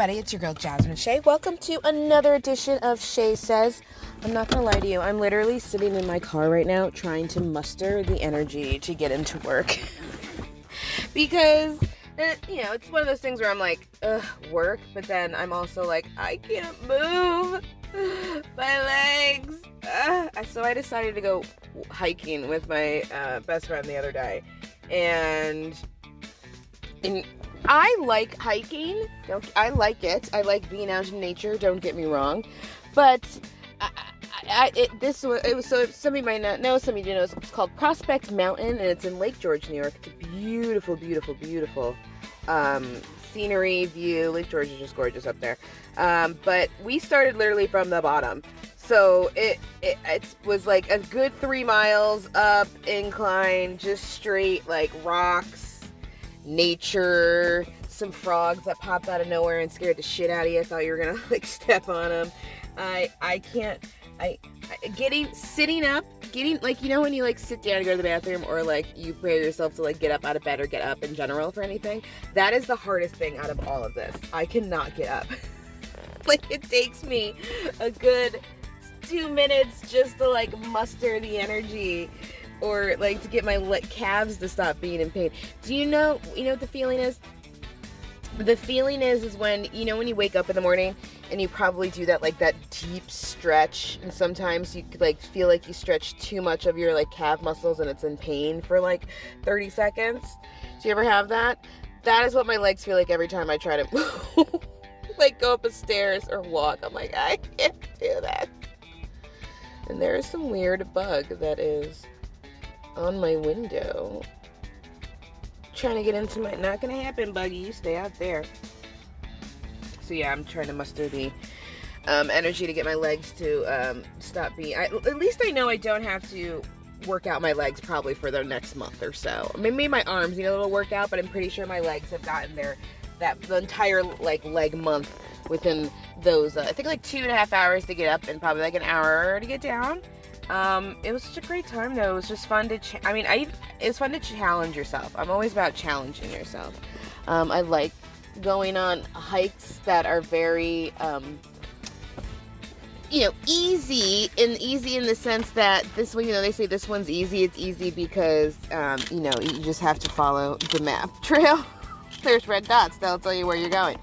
everybody, it's your girl Jasmine Shea. Welcome to another edition of Shea Says. I'm not gonna lie to you, I'm literally sitting in my car right now trying to muster the energy to get into work. because, eh, you know, it's one of those things where I'm like, ugh, work, but then I'm also like, I can't move my legs. Uh, so I decided to go hiking with my uh, best friend the other day. And in I like hiking. Don't I like it? I like being out in nature. Don't get me wrong, but I, I, it, this was it was so somebody might not know. Somebody you know it's called Prospect Mountain, and it's in Lake George, New York. It's a beautiful, beautiful, beautiful um, scenery view. Lake George is just gorgeous up there. Um, but we started literally from the bottom. So it, it it was like a good three miles up incline, just straight like rocks nature, some frogs that popped out of nowhere and scared the shit out of you. I thought you were gonna like step on them. I I can't. I, I getting sitting up, getting like you know when you like sit down to go to the bathroom or like you prepare yourself to like get up out of bed or get up in general for anything. That is the hardest thing out of all of this. I cannot get up. like it takes me a good two minutes just to like muster the energy or like to get my calves to stop being in pain. Do you know? You know what the feeling is? The feeling is is when you know when you wake up in the morning and you probably do that like that deep stretch, and sometimes you like feel like you stretch too much of your like calf muscles and it's in pain for like 30 seconds. Do you ever have that? That is what my legs feel like every time I try to move. like go up a stairs or walk. I'm like, I can't do that. And there is some weird bug that is on my window. Trying to get into my. Not gonna happen, Buggy. You stay out there. So yeah, I'm trying to muster the um, energy to get my legs to um, stop being. I, at least I know I don't have to work out my legs probably for the next month or so. Maybe my arms need a little workout, but I'm pretty sure my legs have gotten there that the entire like leg month within those. Uh, I think like two and a half hours to get up and probably like an hour to get down. Um, it was such a great time though. It was just fun to. Ch- I mean, I it's fun to challenge yourself. I'm always about challenging yourself. Um, I like going on hikes that are very, um, you know, easy and easy in the sense that this one, you know, they say this one's easy. It's easy because, um, you know, you just have to follow the map trail. There's red dots. They'll tell you where you're going.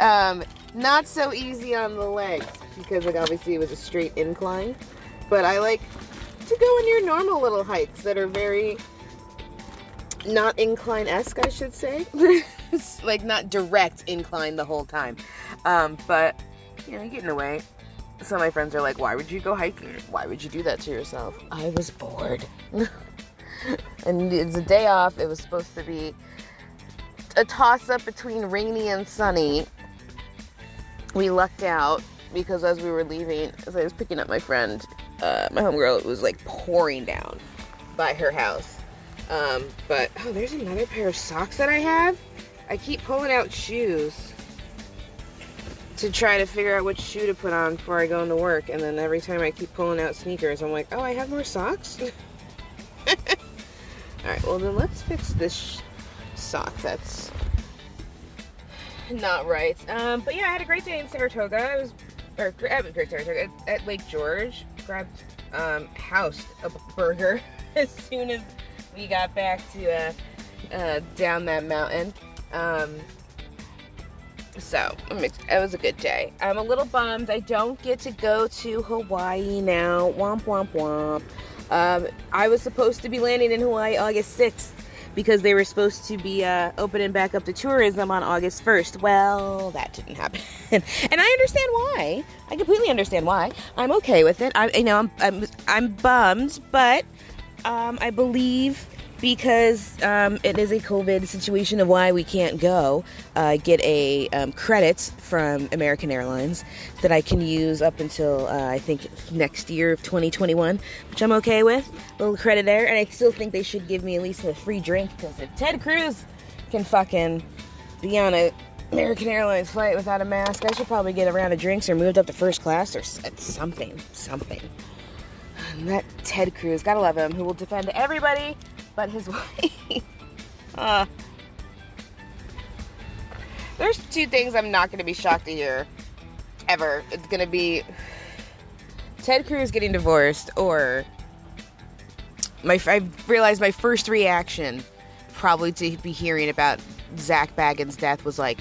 Um, not so easy on the legs because, like, obviously it was a straight incline but I like to go in your normal little hikes that are very not incline esque, I should say. like not direct incline the whole time. Um, but you know, getting away. Some of my friends are like, "Why would you go hiking? Why would you do that to yourself?" I was bored, and it's a day off. It was supposed to be a toss up between rainy and sunny. We lucked out because as we were leaving, as I was picking up my friend, uh, my homegirl, was like pouring down by her house. Um, but oh, there's another pair of socks that I have. I keep pulling out shoes to try to figure out which shoe to put on before I go into work, and then every time I keep pulling out sneakers, I'm like, oh, I have more socks. All right, well then let's fix this sock. That's not right. Um, but yeah, I had a great day in Saratoga. I was, or I was great Saratoga at, at Lake George grabbed um, housed a burger as soon as we got back to uh, uh, down that mountain. Um, so it was a good day. I'm a little bummed I don't get to go to Hawaii now. Womp womp womp. Um, I was supposed to be landing in Hawaii August 6th because they were supposed to be uh, opening back up to tourism on August 1st. Well, that didn't happen, and I understand why. I completely understand why. I'm okay with it. I, you know, I'm I'm, I'm bummed, but um, I believe because um, it is a COVID situation of why we can't go, uh, get a um, credit from American Airlines that I can use up until uh, I think next year of 2021, which I'm okay with. A little credit there, and I still think they should give me at least a free drink because if Ted Cruz can fucking be on a American Airlines flight without a mask, I should probably get a round of drinks or moved up to first class or something, something. And that Ted Cruz, gotta love him, who will defend everybody but his wife. uh, there's two things I'm not going to be shocked to hear ever. It's going to be Ted Cruz getting divorced, or my I realized my first reaction probably to be hearing about Zach Bagans' death was like,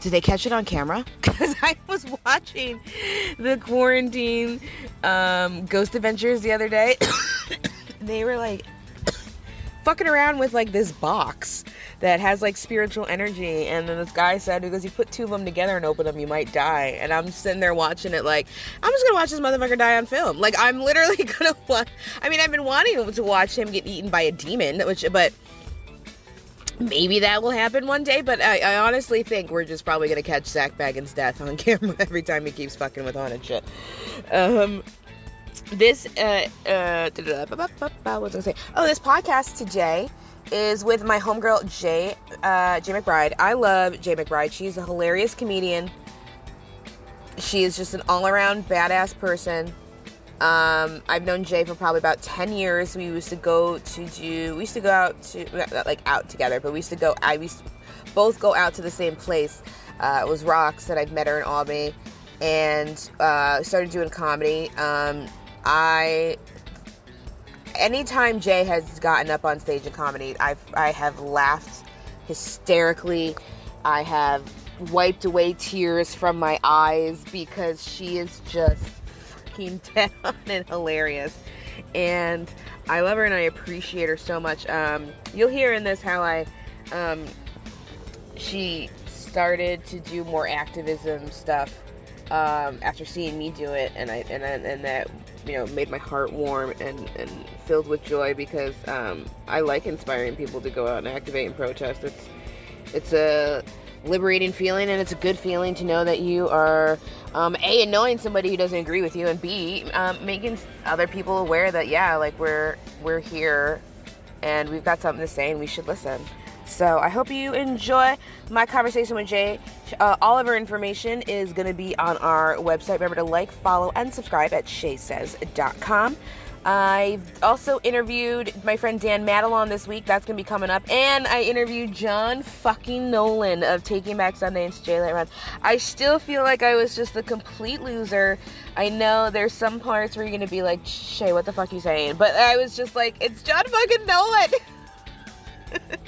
did they catch it on camera? Because I was watching the quarantine um, Ghost Adventures the other day. they were like fucking around with like this box that has like spiritual energy. And then this guy said, because you put two of them together and open them, you might die. And I'm sitting there watching it like, I'm just gonna watch this motherfucker die on film. Like, I'm literally gonna watch. I mean, I've been wanting to watch him get eaten by a demon, which, but maybe that will happen one day, but I, I, honestly think we're just probably gonna catch Zach Bagans' death on camera every time he keeps fucking with haunted shit. Um, this uh uh what was I gonna say? Oh, this podcast today is with my homegirl Jaye uh, Jaye McBride. I love Jaye McBride. She's a hilarious comedian. She is just an all-around badass person. Um, I've known Jaye for probably about ten years. We used to go to do. We used to go out to not like out together, but we used to go. I used to both go out to the same place. Uh, it was Rocks that I've met her in Albany, and uh, started doing comedy. Um, I anytime Jaye has gotten up on stage in comedy, I've I have laughed hysterically. I have wiped away tears from my eyes because she is just fucking dead and hilarious. And I love her and I appreciate her so much. Um, you'll hear in this how I um, she started to do more activism stuff um, after seeing me do it, and I and and that you know made my heart warm and and filled with joy because um, I like inspiring people to go out and activate and protest. It's it's a liberating feeling and it's a good feeling to know that you are um, a annoying somebody who doesn't agree with you and b um, making other people aware that yeah like we're we're here and we've got something to say and we should listen so I hope you enjoy my conversation with Jaye. Uh, all of our information is going to be on our website. Remember to like, follow, and subscribe at sheasays.com. I've also interviewed my friend Dan Madelon this week. That's going to be coming up. And I interviewed John fucking Nolan of Taking Back Sunday and Straylight Run. I still feel like I was just the complete loser. I know there's some parts where you're going to be like, Shea, what the fuck are you saying? But I was just like, it's John fucking Nolan.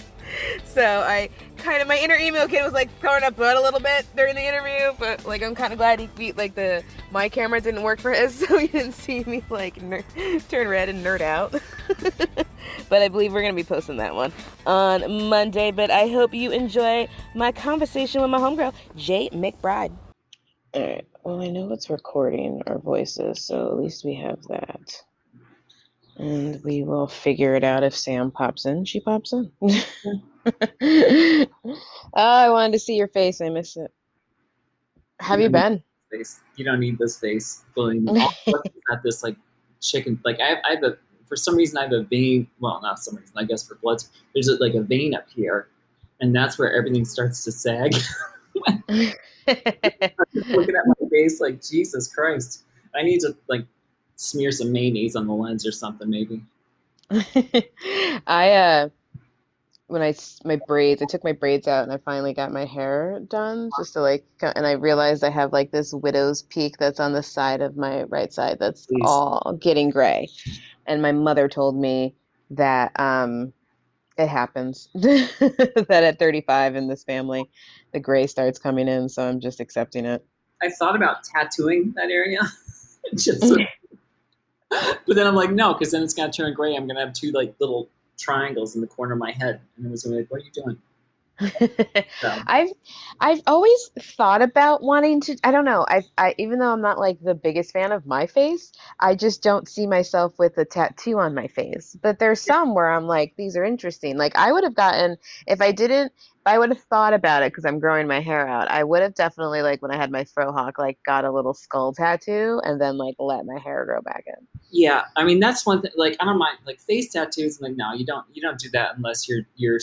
so I kind of my inner emo kid was like throwing up blood a little bit during the interview, but like I'm kind of glad he beat like the my camera didn't work for his, so he didn't see me like ner- turn red and nerd out. but I believe we're gonna be posting that one on Monday. But I hope you enjoy my conversation with my homegirl Jaye McBride. All right. Well, I know it's recording our voices, so at least we have that and we will figure it out if Sam pops in. She pops in. oh, I wanted to see your face. I miss it. Have you, you been? Face. You don't need this face. at this like chicken. Like I have, I have a for some reason I have a vein. Well, not some reason. I guess for blood, there's a, like a vein up here, and that's where everything starts to sag. looking at my face like Jesus Christ. I need to like smear some mayonnaise on the lens or something, maybe. I uh, when I my braids, I took my braids out and I finally got my hair done, just to like, and I realized I have like this widow's peak that's on the side of my right side that's Please. all getting gray, and my mother told me that um, it happens that at 35 in this family, the gray starts coming in, so I'm just accepting it. I thought about tattooing that area, just but then I'm like, no, because then it's gonna turn gray. I'm gonna have two like little triangles in the corner of my head, and it was like, what are you doing? so. I've I've always thought about wanting to. I don't know. I I even though I'm not like the biggest fan of my face, I just don't see myself with a tattoo on my face. But there's some where I'm like, these are interesting. Like I would have gotten if I didn't I would have thought about it because I'm growing my hair out. I would have definitely like when I had my frohawk, like got a little skull tattoo and then like let my hair grow back in. Yeah, I mean that's one thing. Like I don't mind like face tattoos. I'm like no, you don't you don't do that unless you're you're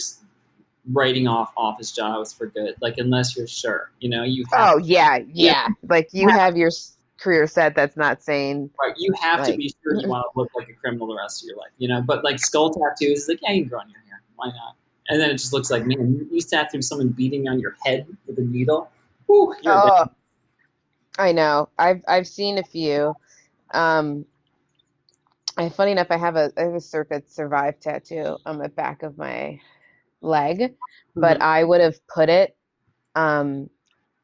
writing off office jobs for good. Like unless you're sure, you know you. oh yeah, yeah. Like you have your career set that's not saying right. You have like, to be sure you want to look like a criminal the rest of your life, you know. But like skull tattoos, is like yeah, you can grow on your hair. Why not? and then it just looks like, man, you, sat through someone beating on your head with a needle. Whew, you're Oh, I know. I've I've seen a few. Um, and funny enough, I have a I have a Circa Survive tattoo on the back of my leg, but Mhm. I would have put it, um,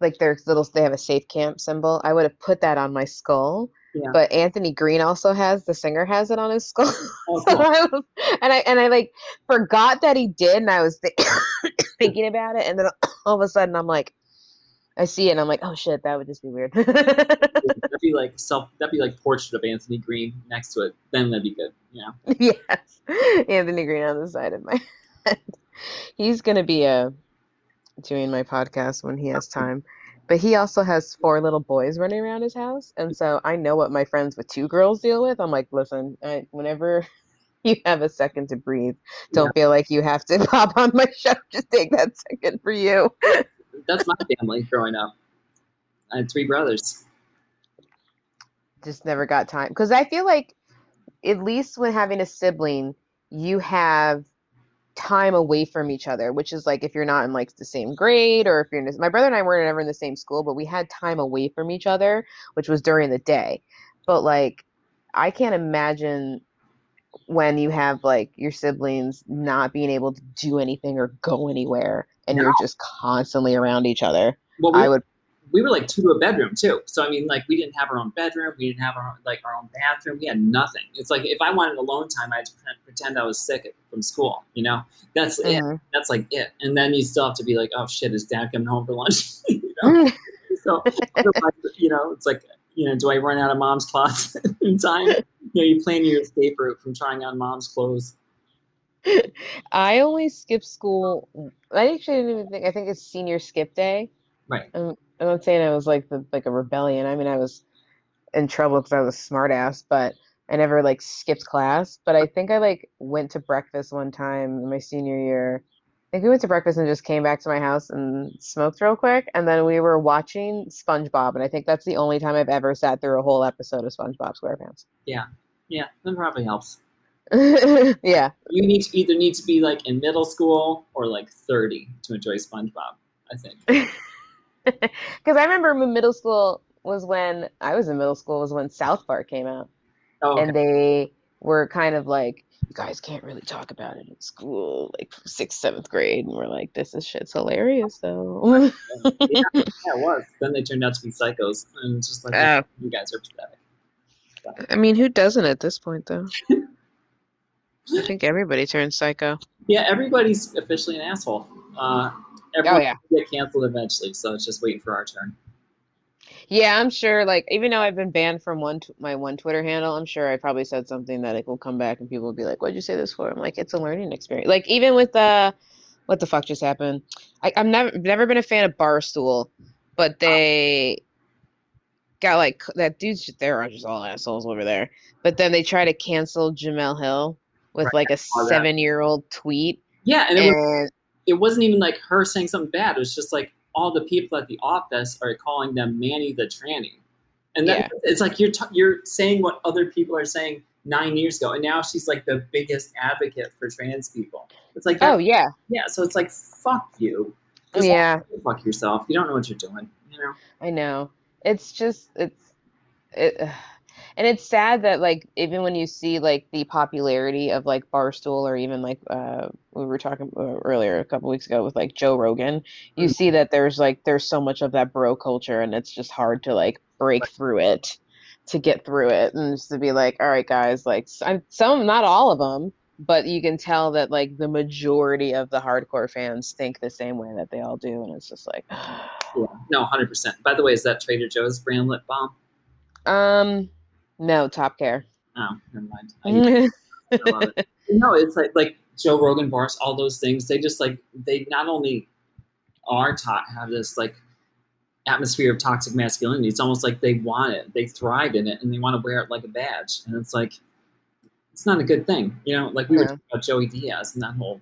like there's little they have a safe camp symbol. I would have put that on my skull. Yeah. But Anthony Green also has the singer has it on his skull. Oh, So. I was, and I and I like forgot that he did, and I was thi- thinking about it, and then all of a sudden I'm like, I see it, and I'm like, oh shit, that would just be weird. that'd be like self. That'd be like portrait of Anthony Green next to it. Then that'd be good. You know. yes, Anthony Green on the side of my head. He's gonna be uh, doing my podcast when he has time. But he also has four little boys running around his house, and so I know what my friends with two girls deal with. I'm like, listen, I, whenever you have a second to breathe, don't feel like you have to pop on my show. Just take that second for you. That's my family growing up. I had three brothers. just never got time because I feel like at least when having a sibling, you have time away from each other, which is like if you're not in like the same grade or if you're in this, my brother and I weren't ever in the same school, but we had time away from each other, which was during the day. But like I can't imagine when you have like your siblings not being able to do anything or go anywhere and you're just constantly around each other. Well, we, I would we were like two to a bedroom too. So I mean, like we didn't have our own bedroom. We didn't have our own, like our own bathroom. We had nothing. It's like if I wanted alone time, I had to pretend I was sick from school. You know, that's it. Mhm. That's like it. And then you still have to be like, oh shit, is dad coming home for lunch? you know. So you know, it's like you know, do I run out of mom's closet in time? You know, you plan your escape route from trying on mom's clothes. I only skipped school. I actually didn't even think. I think it's senior skip day. Right. I'm, I'm not saying I was like the like a rebellion. I mean, I was in trouble because I was a smartass, but I never like skipped class. But I think I like went to breakfast one time in my senior year. I think we went to breakfast and just came back to my house and smoked real quick, and then we were watching SpongeBob, and I think that's the only time I've ever sat through a whole episode of SpongeBob SquarePants. Yeah, yeah, that probably helps. yeah. You need to either need to be like in middle school or like thirty to enjoy SpongeBob. I think. Because I remember middle school was when I was in middle school was when South Park came out, Oh, okay. and they were kind of like, "You guys can't really talk about it in school, like sixth, seventh grade." And we're like, "This is shit's hilarious, though." yeah, yeah, it was. Then they turned out to be psychos, and it's just like Oh. you guys are pathetic. I mean, who doesn't at this point, though? I think everybody turns psycho. Yeah, everybody's officially an asshole. Uh, everyone Oh, yeah. get canceled eventually, so it's just waiting for our turn. Yeah, I'm sure. Like, even though I've been banned from one t- my one Twitter handle, I'm sure I probably said something that like will come back and people will be like, "What'd you say this for?" I'm like, "It's a learning experience." Like, even with uh, what the fuck just happened? I, I'm never never been a fan of Barstool, but they got like that dude's they're just all assholes over there. But then they try to cancel Jemele Hill with Right, like a seven year old tweet, Yeah, and it, was, and it wasn't even like her saying something bad. It was just like all the people at the office are calling them Manny the tranny, and then Yeah. it's like you're t- you're saying what other people are saying nine years ago, and now she's like the biggest advocate for trans people. It's like oh yeah, yeah, so it's like fuck you. Just yeah. fuck yourself. You don't know what you're doing. You know. I know. It's just it's it and it's sad that like even when you see like the popularity of like Barstool or even like uh we were talking uh, earlier a couple weeks ago with like Joe Rogan, you Mhm. see that there's like there's so much of that bro culture and it's just hard to like break through it to get through it and just to be like all right guys like I'm, some not all of them but you can tell that like the majority of the hardcore fans think the same way that they all do and it's just like Yeah. No, hundred percent. By the way, is that Trader Joe's brand lip balm? Um, no, Top Care. Oh, never mind. I, I love it. No, it's like like Joe Rogan bars, all those things. They just like they not only are taught have this like atmosphere of toxic masculinity. It's almost like they want it, they thrive in it, and they want to wear it like a badge. And it's like it's not a good thing, you know. Like we were talking about Joey Diaz and that whole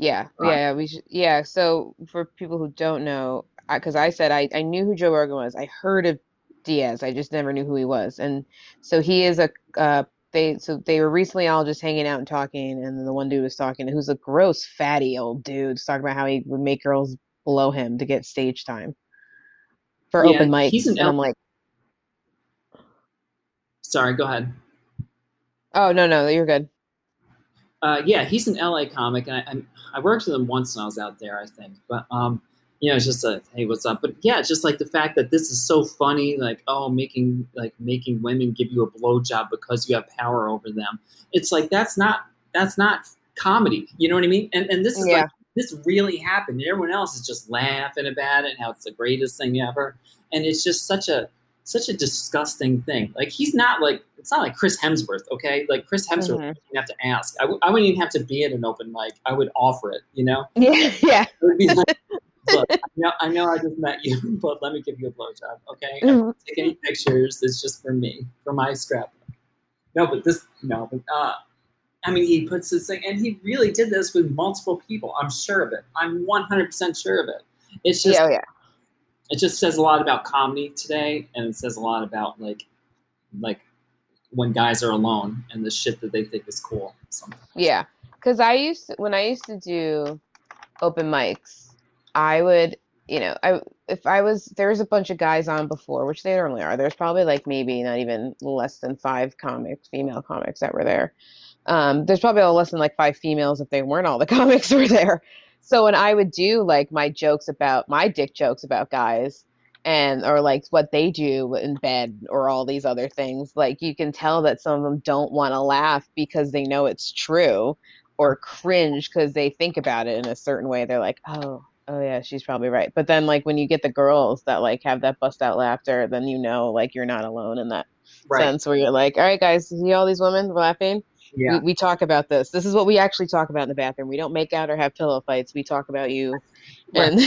yeah, yeah, we should, yeah. So for people who don't know, because I, said I, I knew who Joe Rogan was. I heard of Diaz. I just never knew who he was. And so he is a, uh they so they were recently all just hanging out and talking, and the one dude was talking, who's a gross fatty old dude, was talking about how he would make girls below him to get stage time for Yeah, open mics. he's an and I'm like, Sorry, go ahead. oh no, no, you're good. Uh, yeah, he's an LA comic, and I, I I worked with him once when I was out there, I think. But um, you know, it's just a hey, what's up? But yeah, just like the fact that this is so funny, like oh, making like making women give you a blowjob because you have power over them. It's like that's not that's not comedy. You know what I mean? And and this is Yeah. like this really happened, and everyone else is just laughing about it, and how it's the greatest thing ever. And it's just such a such a disgusting thing. Like he's not like it's not like Chris Hemsworth, okay? Like Chris Hemsworth, Mhm. you have to ask. I w- I wouldn't even have to be at an open mic. I would offer it. You know, Yeah, yeah. I would be like, look, I know, I know I just met you, but let me give you a blowjob, okay? I don't take any pictures. It's just for me, for my scrapbook. No, but this, no, but uh, I mean, he puts this thing, and he really did this with multiple people. I'm sure of it. I'm 100% sure of it. It's just yeah, oh, yeah. it just says a lot about comedy today and it says a lot about like like when guys are alone and the shit that they think is cool sometimes. Yeah, because I used to, when I used to do open mics, I would, you know, I if I was there was a bunch of guys on before, which they normally are. There's probably like maybe not even less than five comics, female comics that were there. Um, there's probably less than like five females if they weren't all the comics were there. So when I would do like my jokes about my dick jokes about guys and or like what they do in bed or all these other things, like you can tell that some of them don't want to laugh because they know it's true or cringe because they think about it in a certain way. They're like, oh, oh yeah, she's probably right. But then like when you get the girls that like have that bust out laughter, then you know like you're not alone in that Right. sense where you're like, all right, guys, see all these women laughing? Yeah. We, we talk about this. This is what we actually talk about in the bathroom. We don't make out or have pillow fights. We talk about you Right. and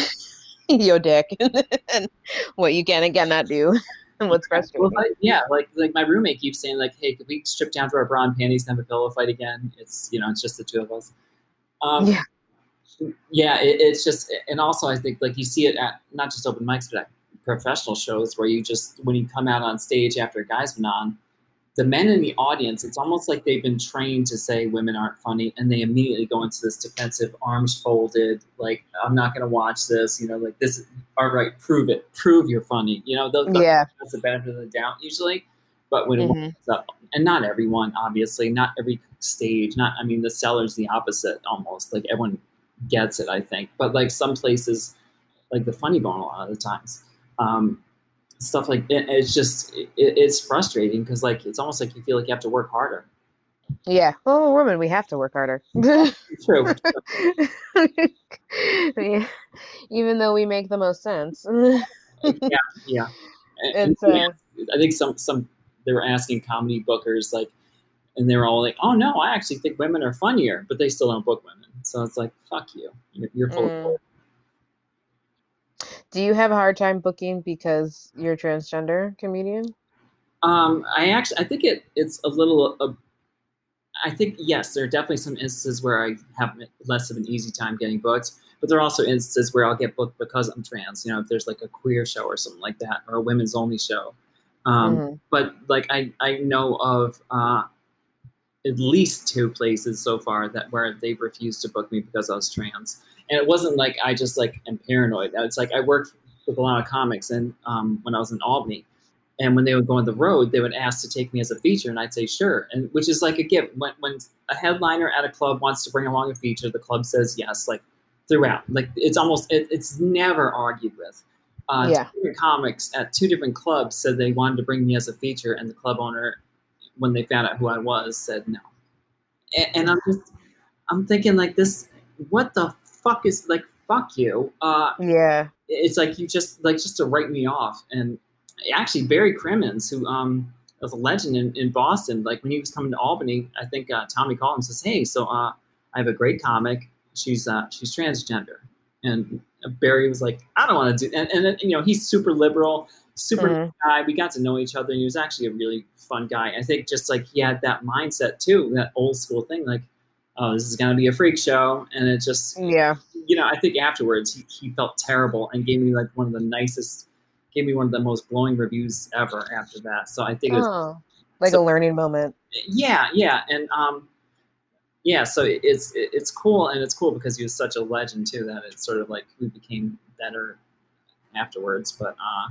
your dick and what you can and cannot do and what's frustrating. Well, yeah, like like my roommate keeps saying like, "Hey, could we strip down to our bra and panties and have a pillow fight again?" It's you know, it's just the two of us. Um, Yeah. Yeah, it, it's just, and also I think like you see it at not just open mics, but at professional shows where you just when you come out on stage after a guy's been on, the men in the audience, it's almost like they've been trained to say women aren't funny, and they immediately go into this defensive, arms folded, like I'm not going to watch this. You know, like this. All right, prove it. Prove you're funny. You know, those, Yeah. that's the benefit of the doubt usually. But when Mhm. it up, and not everyone, obviously, not every stage, not I mean the Cellar's the opposite almost. Like everyone gets it, I think. But like some places, like the funny bone, a lot of the times, um, stuff like it, it's just it, it's frustrating because like it's almost like you feel like you have to work harder. Yeah. Well, we're women, we have to work harder. True. Yeah. Even though we make the most sense. yeah, yeah. And- and uh, I think some some they were asking comedy bookers like, and they were all like, "Oh no, I actually think women are funnier," but they still don't book women. So it's like, "Fuck you, you're, you're full." Mm. bull." Do you have a hard time booking because you're a transgender comedian? Um, I actually, I think it it's a little. Uh, I think yes, there are definitely some instances where I have less of an easy time getting booked, but there are also instances where I'll get booked because I'm trans. You know, if there's like a queer show or something like that, or a women's only show. Um, Mhm. But like I, I know of uh, at least two places so far that where they've refused to book me because I was trans, and it wasn't like I just like am paranoid. It's like I worked with a lot of comics, and um, when I was in Albany, and when they would go on the road, they would ask to take me as a feature, and I'd say sure, and which is like a gift. When when a headliner at a club wants to bring along a feature, the club says yes, like throughout. Like it's almost it, it's never argued with. Uh, Yeah. Comics at two different clubs said they wanted to bring me as a feature, and the club owner, when they found out who I was, said no. And, and I'm just I'm thinking like this. What the fuck is like? Fuck you. Uh, Yeah. it's like you just like just to write me off and actually barry crimmins who um was a legend in, in boston like when he was coming to albany i think uh, tommy called him and says hey so uh, i have a great comic she's uh, she's transgender and barry was like i don't want to do and, and then, you know he's super liberal super Mhm. nice guy we got to know each other and he was actually a really fun guy i think just like he had that mindset too that old school thing like oh this is to be a freak show and it just Yeah. you know, I think afterwards he, he felt terrible and gave me like one of the nicest, gave me one of the most glowing reviews ever after that. So I think it was, Oh. Like So- a learning moment. yeah, yeah, and um, yeah. So it's it's cool, and it's cool because he was such a legend too that it's sort of like we became better afterwards. But uh,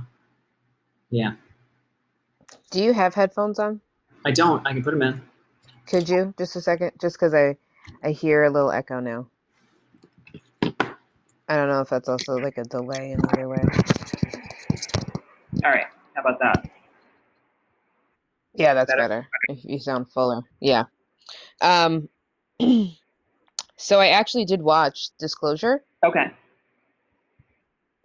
yeah. Do you have headphones on? I don't. I can put them in. Could you just a second? Just because I I hear a little echo now. I don't know if that's also like a delay in either way. All right. How about that? Yeah, that's better. better. If you sound fuller. Yeah. Um. so I actually did watch Disclosure. Okay.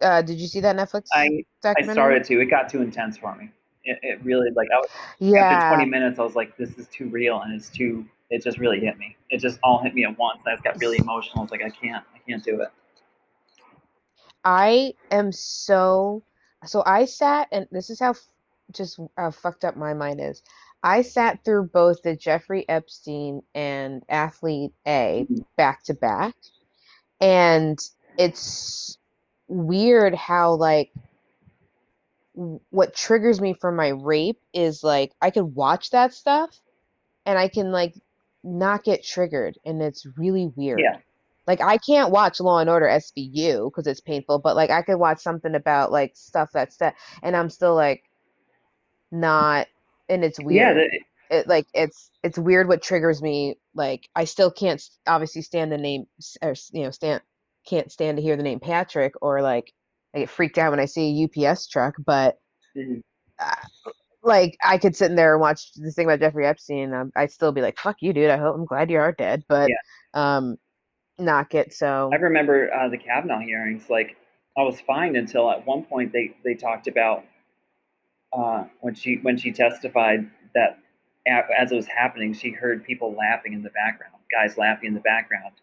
Uh, did you see that Netflix? I I started to. It got too intense for me. It, it really like I was yeah. after 20 minutes. I was like, this is too real and it's too. It just really hit me. It just all hit me at once. I just got really emotional. I was like, I can't. I can't do it. I am so so I sat and this is how just how fucked up my mind is. I sat through both the Jeffrey Epstein and Athlete A mm-hmm. back to back and it's weird how like what triggers me for my rape is like I could watch that stuff and I can like not get triggered and it's really weird. Yeah. Like I can't watch Law and Order SVU because it's painful, but like I could watch something about like stuff that's that, and I'm still like not, and it's weird. Yeah, it like it's it's weird what triggers me. Like I still can't obviously stand the name, or you know, stand can't stand to hear the name Patrick, or like I get freaked out when I see a UPS truck, but. Mm-hmm. Uh, like I could sit in there and watch this thing about Jeffrey Epstein. Um, I'd still be like, "Fuck you, dude. I hope I'm glad you are dead." But yeah. um, knock it. So I remember uh, the Kavanaugh hearings. Like I was fine until at one point they they talked about uh, when she when she testified that as it was happening, she heard people laughing in the background, guys laughing in the background,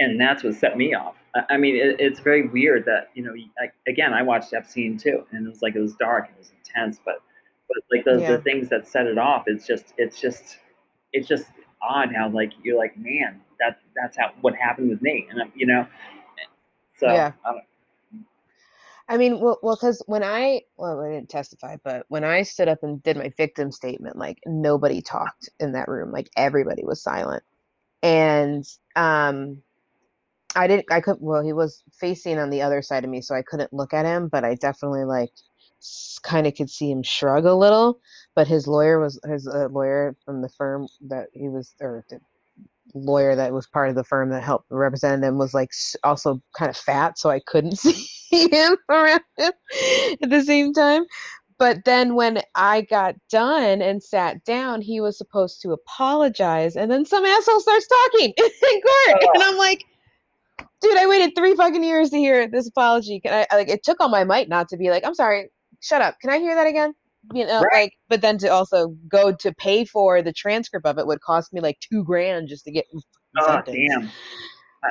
and that's what set me off. I, I mean, it, it's very weird that you know. I, again, I watched Epstein too, and it was like it was dark, it was intense, but but like the, yeah. the things that set it off, it's just it's just it's just odd how like you're like man that that's how what happened with me, and you know, so yeah. I, I mean, well, well, because when I well, I didn't testify, but when I stood up and did my victim statement, like nobody talked in that room, like everybody was silent, and um, I didn't, I could, well, he was facing on the other side of me, so I couldn't look at him, but I definitely like kind of could see him shrug a little. But his lawyer was his uh, lawyer from the firm that he was, or lawyer that was part of the firm that helped represent him was like also kind of fat, so I couldn't see him around him at the same time. But then when I got done and sat down, he was supposed to apologize, and then some asshole starts talking in court, and I'm like, dude, I waited three fucking years to hear this apology. Can I like? It took all my might not to be like, I'm sorry, shut up. Can I hear that again? you know right. like but then to also go to pay for the transcript of it would cost me like two grand just to get oh damn I,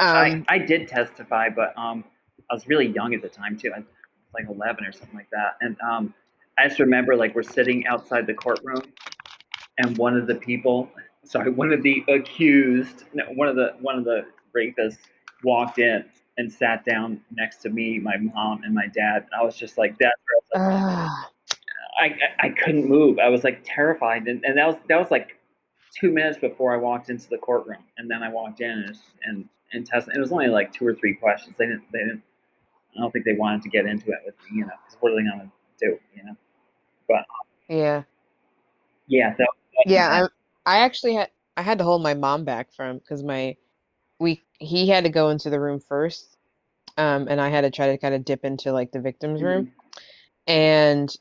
um, I, I, did testify but um i was really young at the time too i was like 11 or something like that and um i just remember like we're sitting outside the courtroom and one of the people sorry one of the accused no, one of the one of the rapists walked in and sat down next to me, my mom, and my dad. I was just like, that. Like, I, I couldn't move. I was like terrified, and, and that was that was like two minutes before I walked into the courtroom, and then I walked in and and, and tested. It was only like two or three questions. They didn't they didn't. I don't think they wanted to get into it with me, you know, because what are they gonna do, you know? But um yeah, yeah, that, that yeah. I I actually had I had to hold my mom back from because my he had to go into the room first, um, and I had to try to kind of dip into like the victim's mm-hmm. room, and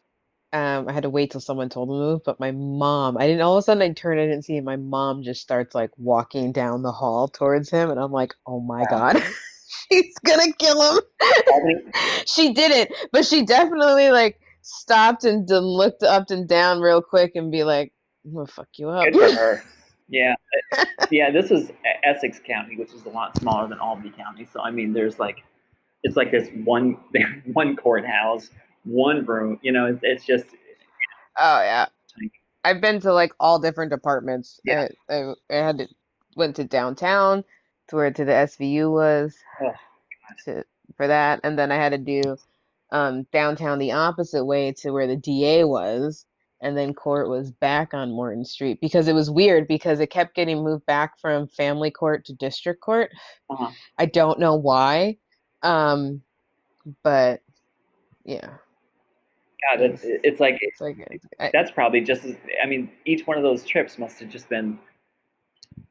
um, I had to wait till someone told me to move, but my mom, I didn't all of a sudden I turned, I didn't see him. My mom just starts like walking down the hall towards him, and I'm like, oh my God, she's gonna kill him. she didn't, but she definitely like stopped and looked up and down real quick and be like, I'm gonna fuck you up. Good for her. Yeah. yeah, this is Essex County, which is a lot smaller than Albany County. So I mean there's like it's like this one one courthouse one room. You know, it's, it's just. Oh yeah, I've been to like all different departments. Yeah, I, I, I had to, went to downtown to where to the SVU was oh, to, for that, and then I had to do um, downtown the opposite way to where the DA was, and then court was back on Morton Street because it was weird because it kept getting moved back from family court to district court. Uh-huh. I don't know why. Um but yeah. God, it's, it's like It's like I, that's probably just as. I mean, each one of those trips must have just been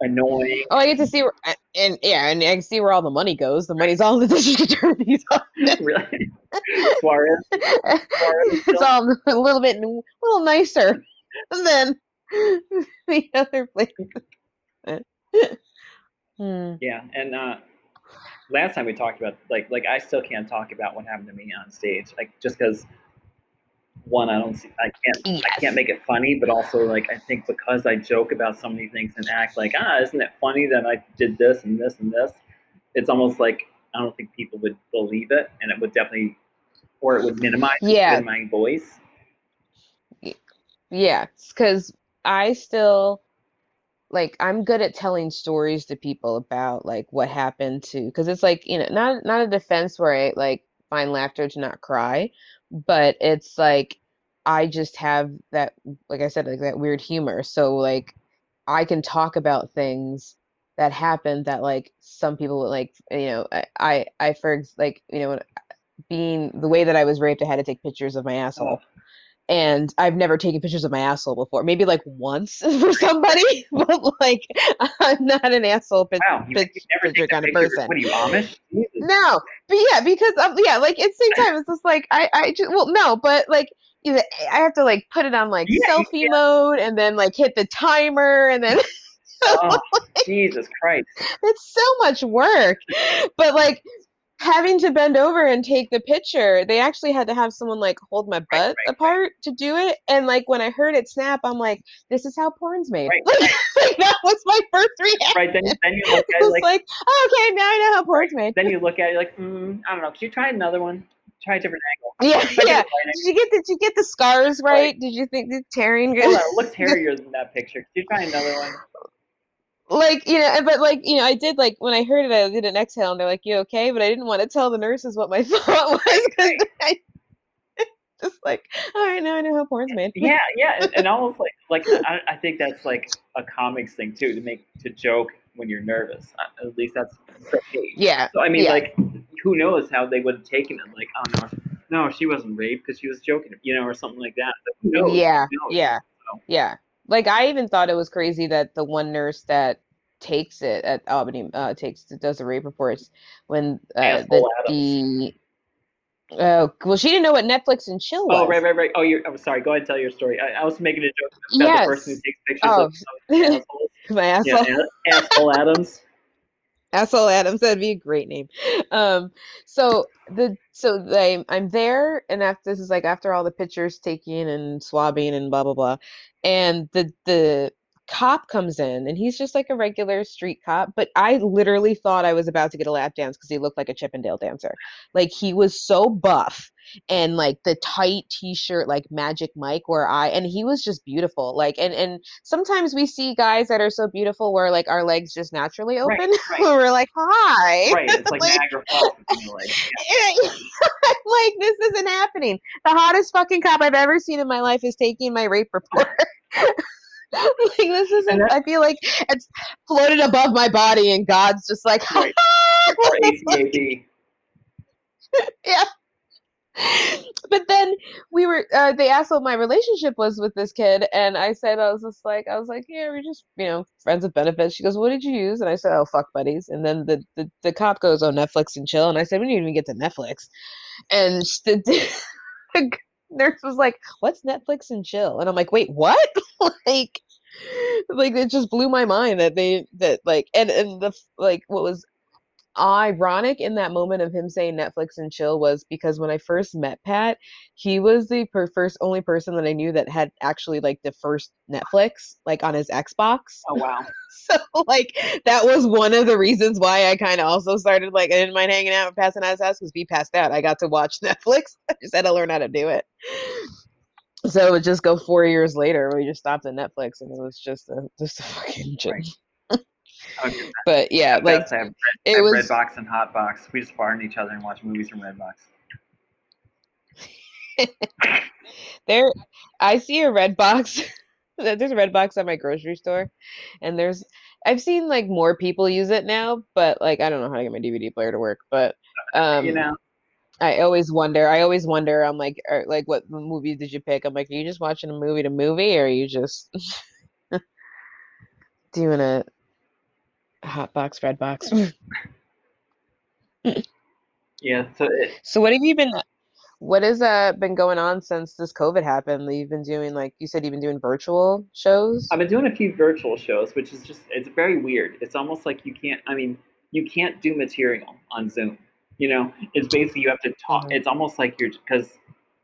annoying. oh, I get to see where, and yeah, and I can see where all the money goes. The money's all in the district attorney's office. really, Suarez. it's all a little bit, a little nicer than the other place. Hmm. Yeah, and uh, last time we talked about like like I still can't talk about what happened to me on stage, like just because one I don't see I can't I can't make it funny, but also like I think because I joke about so many things and act like ah isn't it funny that I did this and this and this, it's almost like I don't think people would believe it, and it would definitely or it would minimize Yeah. in my voice. Yeah, because I still like I'm good at telling stories to people about like what happened to because it's like you know not not a defense where I like find laughter to not cry, but it's like I just have that like I said like that weird humor. So like I can talk about things that happened that like some people would like you know I I, I for like you know being the way that I was raped I had to take pictures of my oh. asshole and I've never taken pictures of my asshole before. Maybe like once for somebody, but like I'm not an asshole pic- Wow, you, pic- you never picture kind of picture. person. What are you Amish? No, but yeah, because um, yeah, like at the same time, it's just like I I just well no, but like I have to like put it on like Yeah, selfie mode and then like hit the timer and then Oh, Jesus Christ! it's so much work. But like having to bend over and take the picture, they actually had to have someone like hold my butt right, right. apart to do it. And like when I heard it snap, I'm like, this is how porn's made. Right, Like, like, that was my first reaction. Right then, then you look at it like like, oh, okay, now I know how porn's made. then you look at it like, mm, I don't know. Could you try another one? Try a different angle. Yeah, Try yeah. Did you get the, did you get the scars right? Right. Did you think the tearing good? Hold on, it looks hairier than that picture. Could you try another one? Like you know but like you know i did like when i heard it i did an exhale and they're like you okay but i didn't want to tell the nurses what my thought was because i just like oh, all right now i know how porn's made Yeah, yeah, and, and almost like like I, I think that's like a comics thing too to make to joke when you're nervous. At least that's yeah So I mean, Yeah. like, who knows how they would have taken it? Like, oh no, no, she wasn't raped because she was joking, you know, or something like that. Who knows? yeah Who knows? yeah So- yeah like i even thought it was crazy that the one nurse that takes it at albany uh takes does the rape reports when uh the, the oh well she didn't know what netflix and chill was Oh right, right, right. Oh, you're. I'm sorry. Go ahead and tell your story. I, I was making a joke about Yes. the person who takes pictures Oh. of, of assholes. my asshole Yeah, asshole Adams. Asshole Adams, that'd be a great name. Um, so the so they I'm there, and after this is like after all the pictures taken and swabbing and blah blah blah, and the the cop comes in, and he's just like a regular street cop, but I literally thought I was about to get a lap dance because he looked like a Chippendale dancer. Like he was so buff and like the tight t-shirt like Magic Mike where I and he was just beautiful. Like and and sometimes we see guys that are so beautiful where like our legs just naturally open. right. where we're like, hi. Right. It's like Like- between. Yeah. I'm like, this isn't happening. The hottest fucking cop I've ever seen in my life is taking my rape report. like this isn't I feel like it's floated above my body and God's just like Right. Yeah. But then we were uh they asked what my relationship was with this kid and I said I was just like I was like, Yeah, we're just, you know, friends with benefits. She goes, What did you use? And I said, Oh fuck buddies. And then the the, the cop goes, Oh Netflix and chill and I said, We didn't even get to Netflix. And the, the nurse was like, What's Netflix and chill? And I'm like, Wait, what? like like it just blew my mind that they that like and and the like what was ironic in that moment of him saying Netflix and chill was because when I first met Pat, he was the per- first only person that I knew that had actually like the first Netflix like on his Xbox. Oh wow. So like that was one of the reasons why I kind of also started like I didn't mind hanging out and passing out his house because he passed out. I got to watch Netflix. I just had to learn how to do it. So it would just go four years later. We just stopped at Netflix and it was just a just a fucking joke. Right. Okay. But yeah, like I have, it I have was Redbox and Hotbox. We just fart in each other and watch movies from Redbox. there, I see a red box. There's a red box at my grocery store, and there's I've seen like more people use it now, but like I don't know how to get my DVD player to work. But um, you know, I always wonder. I always wonder. I'm like, are, like, what movies did you pick? I'm like, are you just watching a movie to movie, or are you just doing a hot box, red box? yeah. So it, So what have you been? What has uh been going on since this COVID happened? You've been doing like you said, you've been doing virtual shows. I've been doing a few virtual shows, which is just it's very weird. It's almost like you can't. I mean, you can't do material on Zoom. You know, it's basically you have to talk. Mhm. It's almost like you're because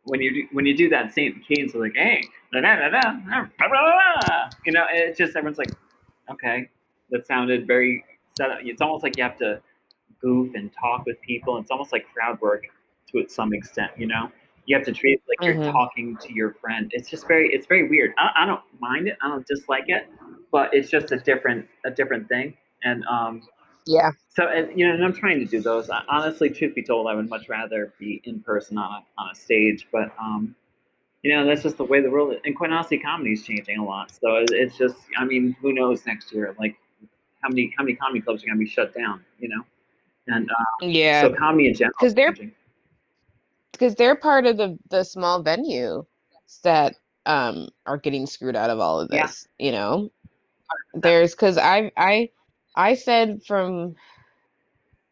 when you do, when you do that same cadence, of like hey, da, da, da, you know, it's just everyone's like, okay, that sounded very set up. It's almost like you have to goof and talk with people. It's almost like crowd work to some extent. You know, you have to treat it like you're Mhm. talking to your friend. It's just very, it's very weird. I, I don't mind it. I don't dislike it, but it's just a different, a different thing. And um, Yeah. so, and, you know, and I'm trying to do those. I- Honestly, truth be told, I would much rather be in person on a, on a stage. But, um, you know, that's just the way the world is. And quite honestly, comedy is changing a lot. So it- it's just, I mean, who knows next year? Like, how many how many comedy clubs are going to be shut down? You know, and uh, Yeah, so comedy in general because they're- because they're part of the the small venue that um are getting screwed out of all of Yeah. this. You know, there's because I I I said from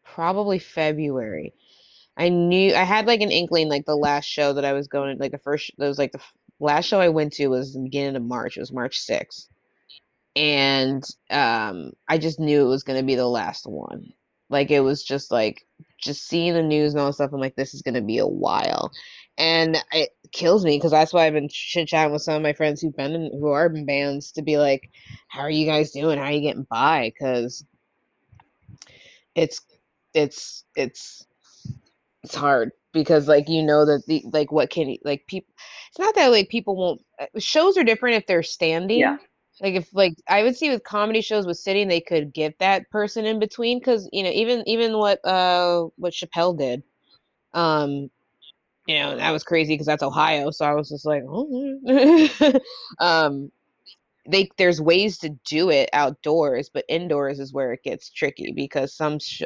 probably February. I knew I had like an inkling like the last show that I was going like the first that was like the last show I went to was the beginning of March. It was March 6th. And um I just knew it was going to be the last one. Like it was just like just seeing the news and all stuff I'm like this is going to be a while. And it kills me because that's why I've been chit chatting with some of my friends who've been in, who are in bands to be like how are you guys doing? How are you getting by? Cuz it's it's it's it's hard because like you know that the like what can like people it's not that like people won't uh, shows are different if they're standing Yeah. Like if like i would see with comedy shows with sitting they could get that person in between because you know even even what uh what chappelle did um you know that was crazy because that's ohio so i was just like oh. um they there's ways to do it outdoors but indoors is where it gets tricky because some sh-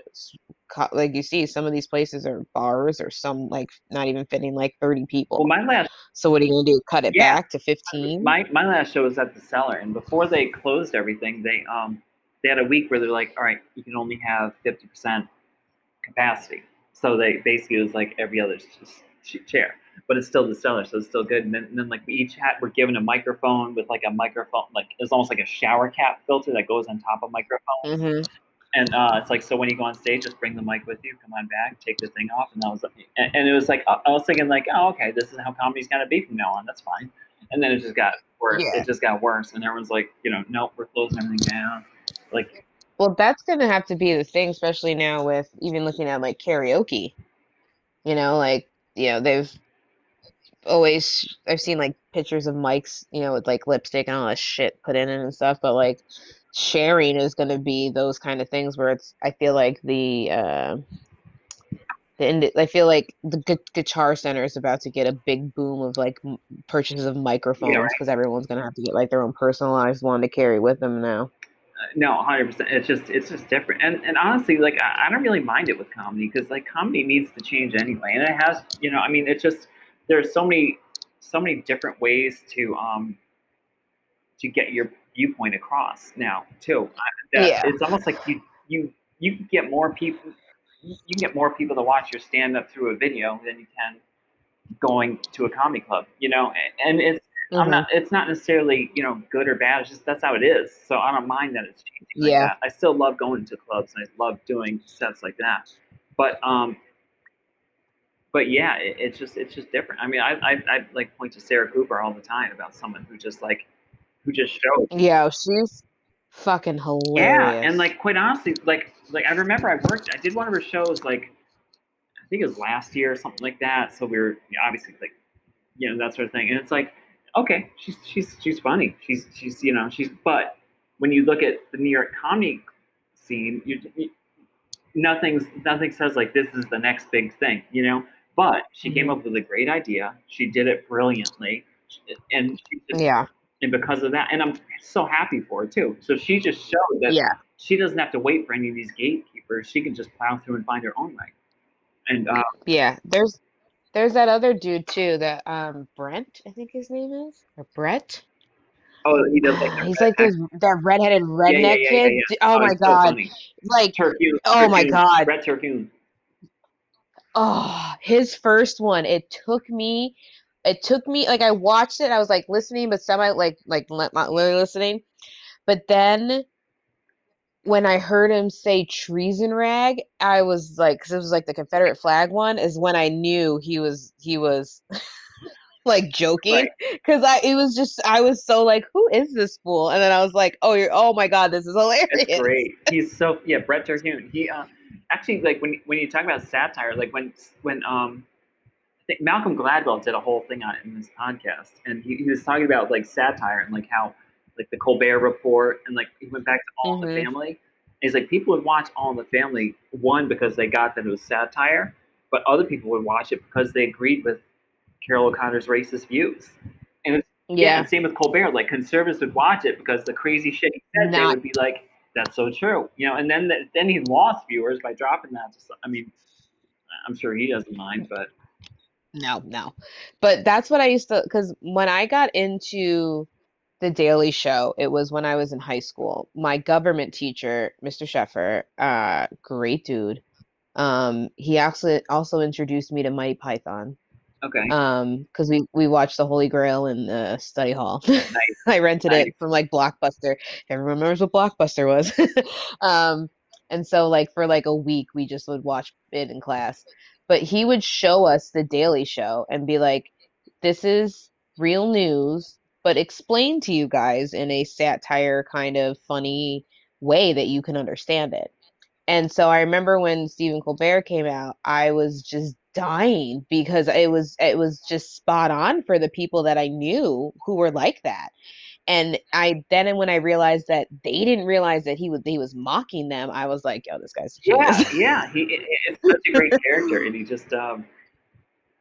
like you see some of these places are bars or some like not even fitting like 30 people Well, my last so what are you gonna do cut it Yeah. back to 15 my my last show was at the cellar, and before they closed everything, they um they had a week where they're like, all right, you can only have fifty percent capacity. So they basically it was like every other chair, but it's still the cellar, so it's still good. And then, and then like we each had we're given a microphone with like a microphone, like it's almost like a shower cap filter that goes on top of microphones. hmm And uh, it's like, so when you go on stage, just bring the mic with you. Come on back, take the thing off, and that was. And, and it was like, I was thinking, like, oh, okay, this is how comedy's gonna be from now on. That's fine. And then it just got worse. Yeah. It just got worse, and everyone's like, you know, nope, we're closing everything down. Like, well that's gonna have to be the thing especially now with even looking at like karaoke you know like you know they've always i've seen like pictures of mics you know with like lipstick and all that shit put in it and stuff but like sharing is going to be those kind of things where it's i feel like the uh the indi- i feel like the gu- guitar center is about to get a big boom of like m- purchases of microphones right. because everyone's going to have to get like their own personalized one to carry with them now uh, no, hundred percent. It's just, it's just different. And and honestly, like, I, I don't really mind it with comedy because like comedy needs to change anyway, and it has, you know, I mean, it's just there's so many, so many different ways to um to get your viewpoint across now too. That, Yeah. It's almost like you you you can get more people you can get more people to watch your stand up through a video than you can going to a comedy club. You know, and, it's I'm Mhm. not. It's not necessarily you know good or bad. It's just that's how it is. So I don't mind that it's changing. Yeah. I still love going to clubs and I love doing sets like that. But um, but yeah, it, it's just it's just different. I mean, I, I I like point to Sarah Cooper all the time about someone who just like who just showed. Yeah, she's fucking hilarious. Yeah, and like quite honestly, like like I remember I worked. I did one of her shows like I think it was last year or something like that. So we were obviously like you know that sort of thing, and it's like okay, she's she's she's funny. She's she's you know she's but when you look at the New York comedy scene, you, you nothing's nothing says like this is the next big thing. You know, But she came Mhm. up with a great idea. She did it brilliantly, and she just, Yeah. And because of that, and I'm so happy for her too. So she just showed that Yeah. she doesn't have to wait for any of these gatekeepers. She can just plow through and find her own way. And uh, Yeah. There's there's that other dude too, that um Brent, I think his name is. Or Brett. oh, he does like He's like this that redheaded redneck yeah, yeah, yeah, kid. D- Oh, my he's so god. Like Terhune. Oh my God. Brett Terhune. oh, his first one, it took me it took me like I watched it, I was like listening but semi like like li- not really listening. But then when I heard him say treason rag, I was like, because it was like the Confederate flag one, is when I knew he was he was like joking. Right. Because I it was just I was so like, who is this fool? And then I was like, oh, you're oh my god, this is hilarious. It's great. He's so yeah, Brett Terhune. He uh, actually like when when you talk about satire, like when when um, think Malcolm Gladwell did a whole thing on it in his podcast, and he, he was talking about like satire and like how like the Colbert Report, and like he went back to All in the Mhm. Family. And he's like people would watch All in the Family one because they got that it was satire, but other people would watch it because they agreed with Carroll O'Connor's racist views. And it's Yeah, and same with Colbert. Like conservatives would watch it because the crazy shit he said, they would be like, "That's so true," you know. And then then he lost viewers by dropping that. To I mean, I'm sure he doesn't mind, but No, no. But that's what I used to, because when I got into The Daily Show, it was when I was in high school. My government teacher, Mr. Sheffer, uh, great dude. Um, he actually also introduced me to Monty Python. okay, Um, because we we watched the Holy Grail in the study hall. nice. I rented Nice. it from like Blockbuster. Everyone remembers what Blockbuster was. um, and so like for like a week we just would watch it in class. But he would show us the Daily Show and be like, "This is real news, but explained to you guys in a satire kind of funny way that you can understand it." And so I remember when Stephen Colbert came out, I was just dying because it was it was just spot on for the people that I knew who were like that. And I then and when I realized that they didn't realize that he was he was mocking them, I was like, "Yo, this guy's a Yeah, genius." yeah. He it's such a great character, and he just um,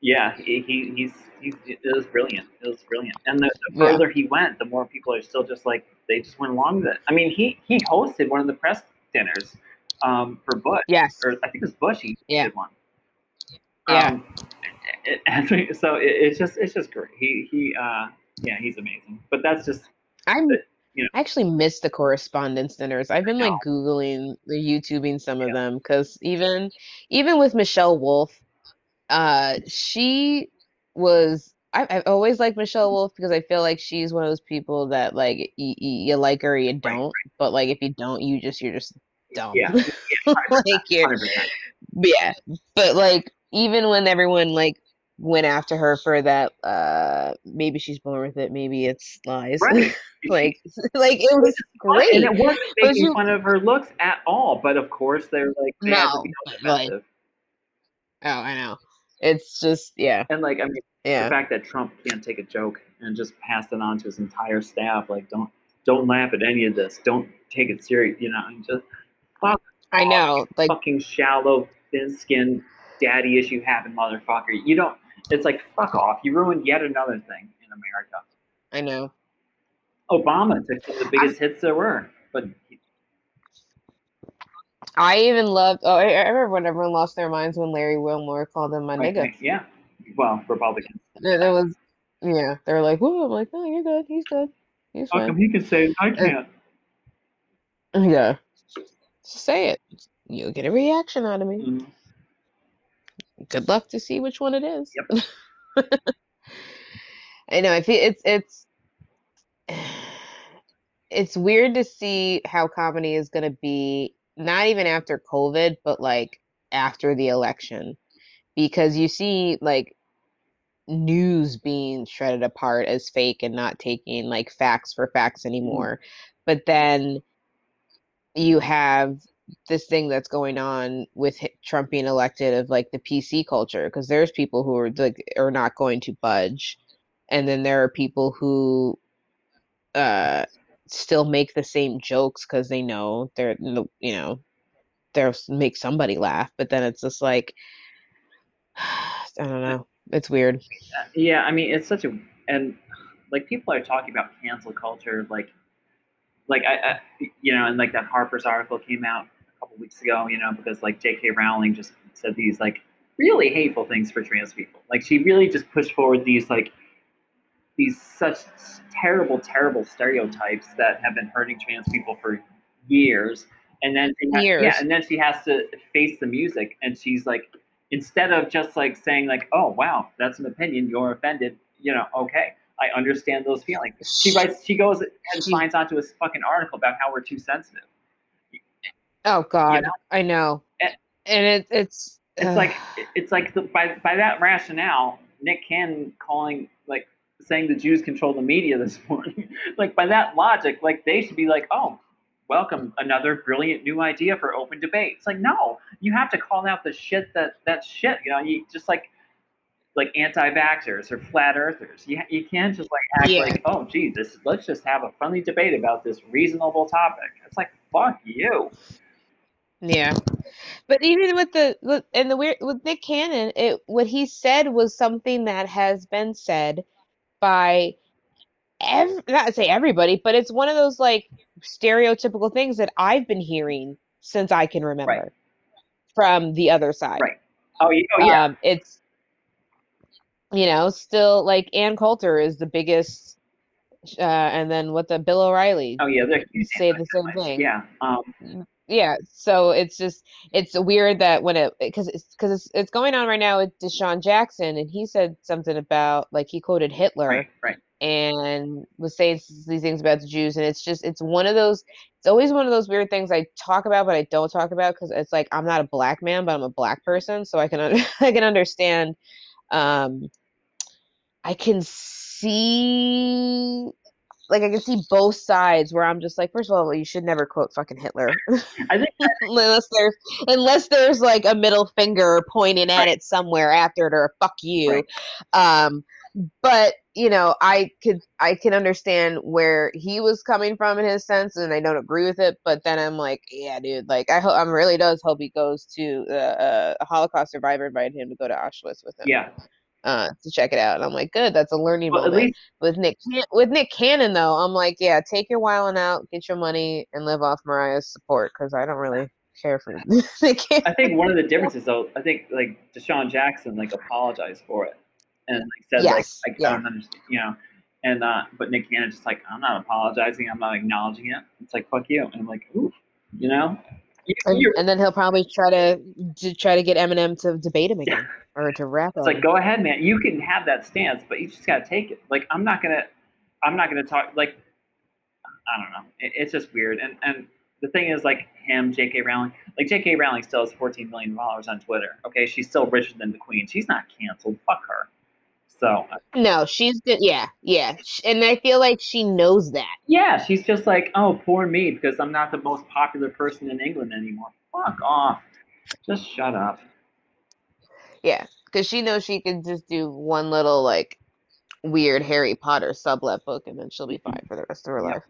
yeah, he, he he's he's it was brilliant. It was brilliant. And the, the Yeah. further he went, the more people are still just like they just went along with it. I mean, he he hosted one of the press dinners um for Bush. Yes. or I think it was Bush. He Yeah. did one. Yeah. Um, it, it, so it, it's just it's just great. He he uh yeah he's amazing. But that's just I'm you know. I actually miss the correspondence dinners. I've been like googling, the YouTubing some of them because even even with Michelle Wolf, uh, she was. I, I've always liked Michelle Wolf because I feel like she's one of those people that like y- y- you like her or you don't, but like if you don't, you just you're just dumb. yeah, yeah like you're yeah, but like even when everyone like went after her for that, uh, maybe she's born with it, maybe it's lies. Right. like, like it was great. And it wasn't making you- fun of her looks at all. But of course, they're like, they No, like. Oh, I know. It's just yeah, And like, I mean, yeah. the fact that Trump can't take a joke and just pass it on to his entire staff, like, don't don't laugh at any of this. Don't take it serious. You know, and just fuck I know. Like fucking shallow, thin skinned, daddy issue having motherfucker. You don't. It's like fuck off. You ruined yet another thing in America. I know. Obama took some of the biggest hits there were, but I even loved. Oh, I, I remember when everyone lost their minds when Larry Wilmore called him my nigga. yeah. Well, Republicans. There, there was, yeah. They were like, "Whoa!" I'm like, "No, you're good. He's good. He's How come he can say it, I can't? Yeah. Say it. You'll get a reaction out of me. Mhm. Good luck to see which one it is. Yep. I know. I feel it's it's it's weird to see how comedy is going to be not even after COVID, but like after the election, because you see like news being shredded apart as fake and not taking like facts for facts anymore. Mm-hmm. But then you have this thing that's going on with Trump being elected of like the PC culture because there's people who are like are not going to budge, and then there are people who uh still make the same jokes because they know they're you know they'll make somebody laugh, but then it's just like I don't know. It's weird. Yeah, I mean, it's such a and like people are talking about cancel culture, like like I, I you know, and like that Harper's article came out a couple weeks ago, you know, because like J.K. Rowling just said these like really hateful things for trans people. Like she really just pushed forward these like these such terrible, terrible stereotypes that have been hurting trans people for years. And then she has, Years. yeah, and then she has to face the music, and she's like, instead of just like saying like, oh wow, that's an opinion, you're offended, you know, okay, I understand those feelings. She writes, she goes and She- signs onto a fucking article about how we're too sensitive. Oh God, know? I know. And- And it, it's It's ugh. like it's like the, by by that rationale, Nick Cannon calling like saying the Jews control the media this morning. like by that logic, like they should be like, oh, welcome another brilliant new idea for open debate. It's like no, you have to call out the shit that that's shit. You know, you just like like anti-vaxxers or flat earthers. You, you can't just like act Yeah. like, oh, gee, this let's just have a friendly debate about this reasonable topic. It's like fuck you. Yeah, but even with the with, and the weird with Nick Cannon, it what he said was something that has been said by ev not to say everybody, but it's one of those like stereotypical things that I've been hearing since I can remember from the other side. Right. Oh, yeah, oh yeah. Um, it's you know still like Ann Coulter is the biggest, uh, and then what the Bill O'Reilly oh yeah, they're say the same thing. Yeah. Um, yeah so it's just it's weird that when it because it's because it's, it's going on right now with desean jackson and he said something about like he quoted hitler right, right. and was saying these things about the jews and it's just it's one of those it's always one of those weird things i talk about but i don't talk about because it's like i'm not a black man but i'm a black person so i can un- i can understand um i can see like I can see both sides where I'm just like, first of all, you should never quote fucking Hitler. I think unless there's unless there's like a middle finger pointing at Right. it somewhere after it or fuck you Right. um but you know i could i can understand where he was coming from in his sense and i don't agree with it but then i'm like yeah dude like i hope i really does hope he goes to uh, uh, a holocaust survivor invited him to go to auschwitz with him yeah. Uh to check it out and i'm like good that's a learning Well, moment least with Nick with Nick Cannon though, I'm like, yeah, take your whiling out, get your money, and live off Mariah's support because I don't really care for Nick Cannon. I think one of the differences, though, I think like DeSean Jackson like apologized for it and like said Yes, like I, yeah. I don't understand, you know, and uh, but Nick Cannon just like I'm not apologizing, I'm not acknowledging it. It's like fuck you, and I'm like ooh, you know, you, And, and then he'll probably try to, to try to get Eminem to debate him again or to rap it's like him. go ahead, man, you can have that stance, but you just gotta take it. Like I'm not gonna, I'm not gonna talk like I don't know. It, it's just weird, and and the thing is like him, J.K. Rowling, like J.K. Rowling still has 14 million followers on Twitter. Okay, she's still richer than the Queen. She's not canceled. Fuck her. So uh, No, she's good. Yeah, yeah, and I feel like she knows that. yeah, she's just like, oh, poor me, because I'm not the most popular person in England anymore. Fuck off. Just shut up. Yeah, because she knows she can just do one little like weird Harry Potter sublet book and then she'll be fine for the rest of her Yep. life.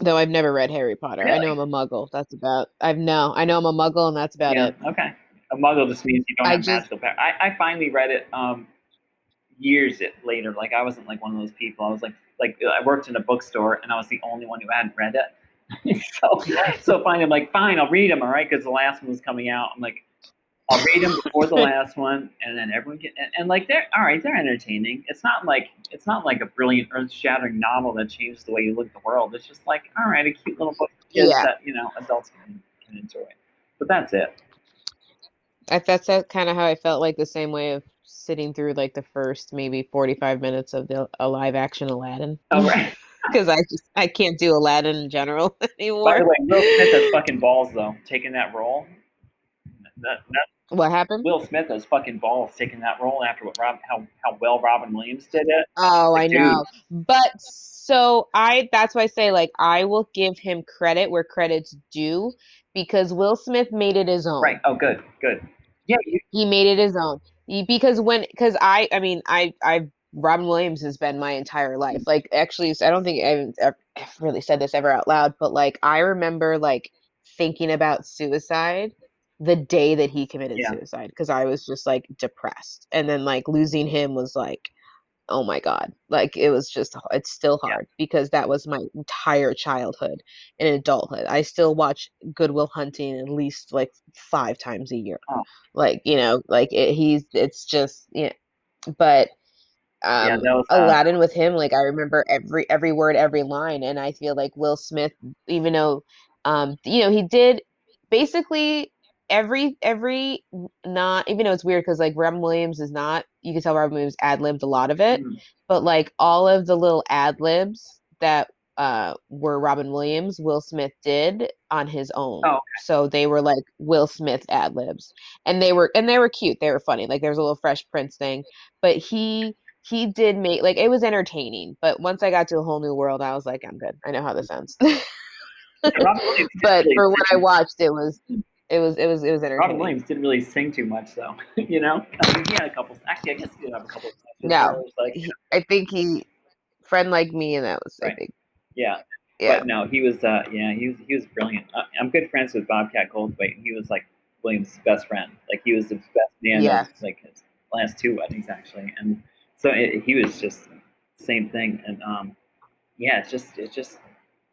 Though I've never read Harry Potter. I know I'm a muggle. That's about I've no. I know I'm a muggle and that's about yeah, it. okay. A muggle just means you don't I have just- magical power. I, I finally read it um years later. Like I wasn't like one of those people. I was like like uh, I worked in a bookstore and I was the only one who hadn't read it. so so finally I'm like, fine, I'll read them, all right, because the last one was coming out. I'm like, I'll read them before the last one, and then everyone get and, and like they're all right, they're entertaining. It's not like it's not like a brilliant, earth-shattering novel that changes the way you look at the world. It's just like all right, a cute little book kids Yeah. that you know adults can, can enjoy. But that's it. I, that's uh, kind of how I felt like the same way of sitting through like the first maybe 45 minutes of the a live action Aladdin. All right. Because I just I can't do Aladdin in general By anymore. the way, Will Smith has fucking balls though, taking that role. That, that What happened? Will Smith has fucking balls taking that role after what Rob how how well Robin Williams did it. Oh, I dude. know. But so I that's why I say like I will give him credit where credit's due because Will Smith made it his own. Right. Oh, good, good. Yeah, you, He made it his own. Because when because I I mean I I've Robin Williams has been my entire life. Like actually I don't think I've really said this ever out loud, but like I remember like thinking about suicide the day that he committed Yeah. suicide because I was just like depressed. And then like losing him was like, oh my God. Like it was just it's still Yeah. hard because that was my entire childhood and adulthood. I still watch Good Will Hunting at least like five times a year. Oh. Like, you know, like it, he's, it's just, yeah. But, um, that was uh, Aladdin with him, like I remember every every word, every line, and I feel like Will Smith, even though, um, you know, he did basically every every not even though it's weird because like Rem Williams is not, you can tell Robin Williams ad libbed a lot of it, mm, but like all of the little ad libs that uh were Robin Williams, Will Smith did on his own. Oh, okay. So they were like Will Smith ad libs, and they were and they were cute. They were funny. Like there was a little Fresh Prince thing, but he he did make like it was entertaining. But once I got to a whole new world, I was like, I'm good. I know how this ends. But for what I watched, it was it was it was it was Robin entertaining. Williams didn't really sing too much, though. you know, I mean, he had a couple. Actually, I guess he did have a couple. Of No. like, He, I think he friend like me, and that was I Right. think yeah, yeah. But no, he was. Uh, yeah, he was. He was brilliant. Uh, I'm good friends with Bobcat Goldthwait. And he was like Williams' best friend. Like he was the best man Yeah. of like his last two weddings actually, and so it, he was just same thing. And um, yeah, it's just it's just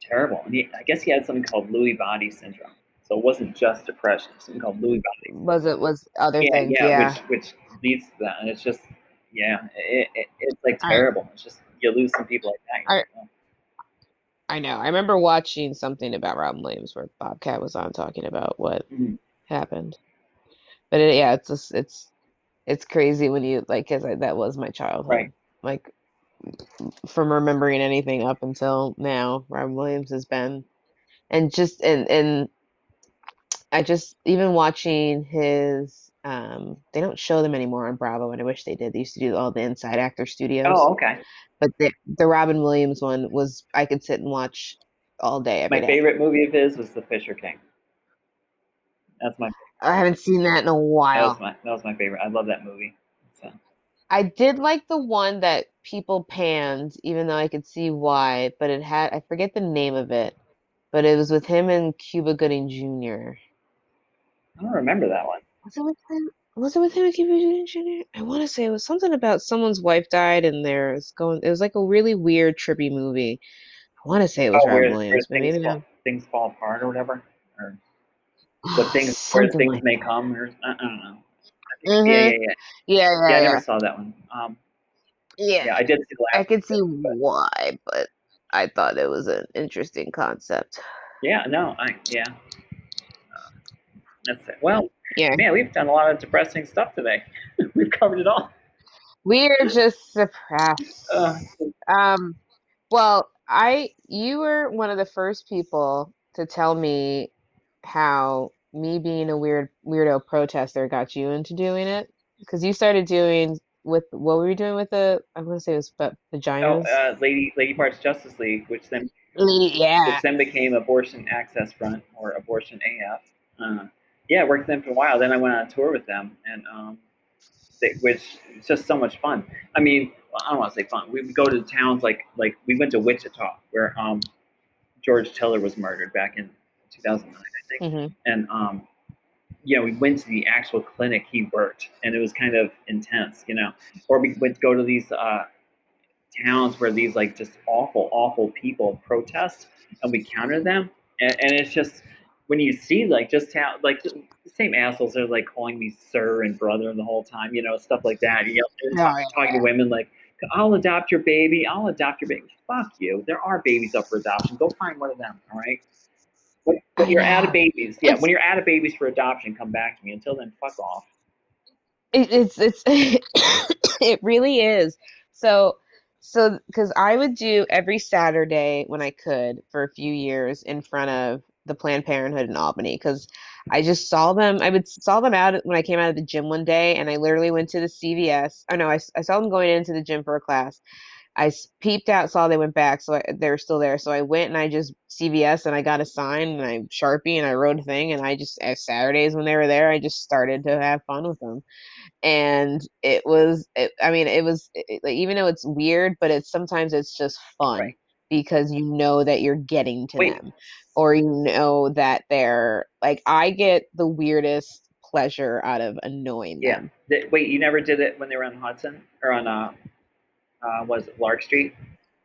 terrible. And he, I guess he had something called Lewy body syndrome. So it wasn't just depression. It was something called Lewy body. Was it was other Yeah, things? yeah, Yeah. which which leads to that, and it's just yeah, it, it, it's like I- terrible. It's just you lose some people like that. I-. I know. I remember watching something about Robin Williams where Bobcat was on talking about what Mhm. happened. But it, yeah, it's just it's it's crazy when you like because that was my childhood. Right. Like from remembering anything up until now, Robin Williams has been, and just and and I just even watching his um they don't show them anymore on Bravo and I wish they did. They used to do all the Inside Actor Studios. Oh, okay. But the the Robin Williams one was I could sit and watch all day every My day. favorite movie of his was The Fisher King. That's my favorite I haven't seen that in a that while. was my that was my favorite. I love that movie. So I did like the one that people panned, even though I could see why, but it had I forget the name of it, but it was with him and Cuba Gooding Jr. I don't remember that one. Was it with him? Was it with him and Gooding Jr.? I want to say it was something about someone's wife died and there's going. It was like a really weird, trippy movie. I want to say it was Oh, Robin where, where Williams, but maybe fall, not. things fall apart or whatever, or the things where things like may come, or I, don't know. Mhm. Yeah, yeah, yeah. Yeah, Yeah, yeah, I never saw that one. Um, Yeah. yeah, I did see I could see but- why, but I thought it was an interesting concept. Yeah, no, I yeah. That's it. Well, Yeah. man, we've done a lot of depressing stuff today. we've covered it all. We're just suppressed. Uh, Um, well, I you were one of the first people to tell me how me being a weird weirdo protester got you into doing it because you started doing with what were you doing with the I want to say it was oh, vaginas. uh, Lady Lady Parts Justice League, which then Lady- yeah. which then became Abortion Access Front or Abortion AF. Uh, yeah, I worked with them for a while. Then I went on a tour with them, and um, they, which is just so much fun. I mean, well, I don't want to say fun. We would go to towns like like we went to Wichita, where um, George Tiller was murdered back in 2009, I think hmm and um, you know, we went to the actual clinic he worked, and it was kind of intense, you know. Or we went to go to these uh, towns where these like just awful, awful people protest, and we counter them, and, and it's just when you see like just how like the same assholes are like calling me sir and brother the whole time, you know, stuff like that. You know, yeah. talking to women like. I'll adopt your baby. I'll adopt your baby. Fuck you. There are babies up for adoption. Go find one of them. All right. When, when you're out of babies, yeah. It's- When you're out of babies for adoption, come back to me. Until then, fuck off. It, it's it's it really is. So so because I would do every Saturday when I could for a few years in front of the Planned Parenthood in Albany because I just saw them. I would saw them out when I came out of the gym one day, and I literally went to the CVS. Oh no, I saw them going into the gym for a class. I peeped out, saw they went back, so I, they were still there. So I went and I just CVS and I got a sign and I Sharpie and I wrote a thing and I just as Saturdays when they were there, I just started to have fun with them and it was it, i mean it was it, like, even though it's weird but it's sometimes it's just fun Right. because you know that you're getting to Wait. them or you know that they're like I get the weirdest pleasure out of annoying Yeah. them. Th- Wait, you never did it when they were on Hudson or on uh, uh was it Lark Street?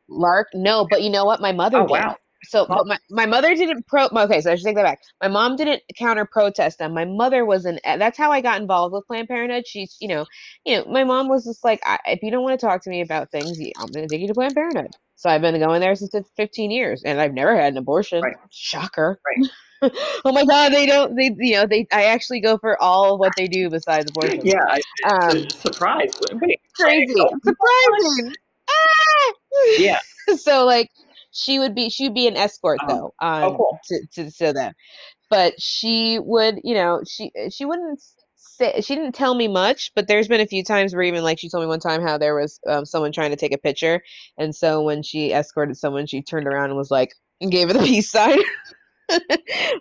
Lark, no, but you know what? My mother Oh did. wow. So, Well- but my, my mother didn't pro. Okay, so I should take that back. My mom didn't counter protest them. My mother was an. That's how I got involved with Planned Parenthood. She's, you know, you know, my mom was just like, I, if you don't want to talk to me about things, I'm going to take you to Planned Parenthood. So I've been going there since 15 years, and I've never had an abortion. Right. Shocker. Right. oh my God, they don't. They, you know, they. I actually go for all what they do besides abortion. Yeah, I, Um, surprise. Wait, crazy, surprising. Ah! Yeah. so like she would be she would be an escort Um, though um oh, cool. to, to to them but she would you know she she wouldn't say she didn't tell me much but there's been a few times where even like she told me one time how there was um, someone trying to take a picture. And so when she escorted someone she turned around and was like and gave her the peace sign.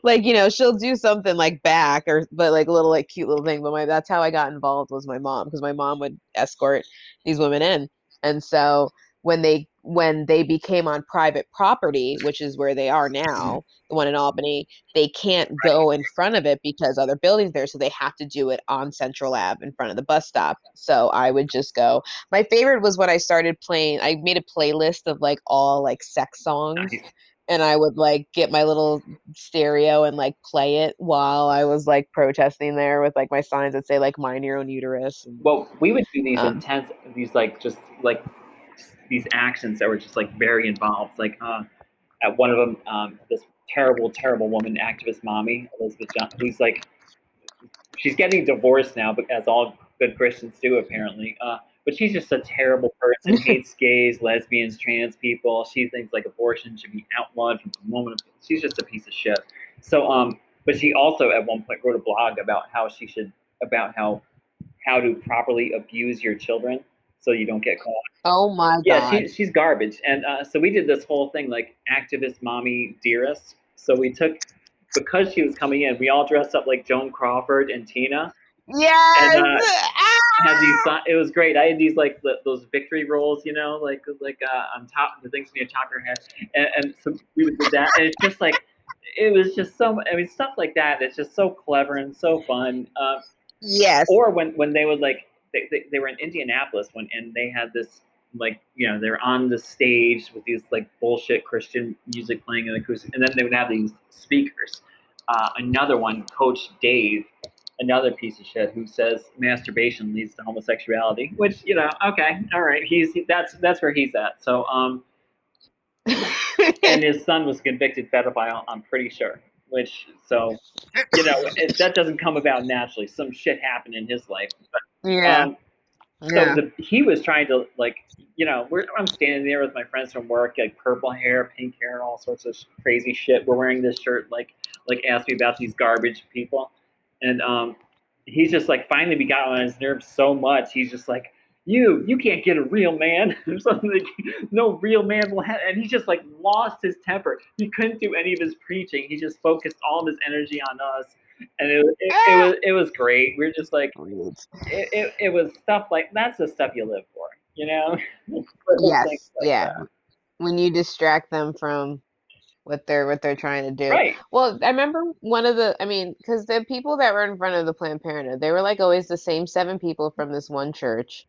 Like you know she'll do something like back or but like a little like cute little thing. But my that's how i got involved was my mom because my mom would escort these women in. And so when they when they became on private property which is where they are now the one in albany they can't go in front of it because other buildings there so they have to do it on central ave in front of the bus stop. So i would just go. My favorite was when i started playing i made a playlist of like all like sex songs and I would like get my little stereo and like play it while I was like protesting there with like my signs that say like mind your own uterus. And, Well, we would do these Um, intense, these like just like these actions that were just like very involved. Like uh, at one of them, um, this terrible, terrible woman, activist mommy Elizabeth John, who's like, she's getting divorced now, but as all good Christians do apparently. Uh, but she's just a terrible person. hates gays, lesbians, trans people. She thinks like abortion should be outlawed from the moment. Of, she's just a piece of shit. So, um, but she also at one point wrote a blog about how she should about how how to properly abuse your children so you don't get caught. oh my Yeah, god! she, she's garbage. And uh, so we did this whole thing like activist mommy dearest. So we took because she was coming in, we all dressed up like Joan Crawford and Tina. yes. and, uh, Ah! Had these, it was great. I had these like the, those victory rolls, you know, like like uh, on top the things when you top your head, and, and so we would do that. And it's just like it was just so. I mean, stuff like that. It's just so clever and so fun. Uh, yes. or when when they would like they, they, they were in indianapolis when and they had this like you know they're on the stage with these like bullshit christian music playing in the acoustic and then they would have these speakers. Uh, another one coach dave another piece of shit who says masturbation leads to homosexuality which you know okay all right he's that's that's where he's at. So um and his son was convicted pedophile i'm pretty sure which so you know it, that doesn't come about naturally some shit happened in his life but yeah. um, so yeah. the, he was trying to like, you know, we're, I'm standing there with my friends from work, like purple hair, pink hair, and all sorts of crazy shit. We're wearing this shirt, like, like ask me about these garbage people, and um, he's just like, finally, we got on his nerves so much. He's just like, you, you can't get a real man or something. Like, no real man will have, and he just like lost his temper. He couldn't do any of his preaching. He just focused all of his energy on us. And it, it, it was it was great. We are just like, oh, it, it, it was stuff like that's the stuff you live for, you know? Yes. like yeah. that. When you distract them from what they're what they're trying to do. Right. Well, I remember one of the, I mean, because the people that were in front of the Planned Parenthood, they were like always the same seven people from this one church.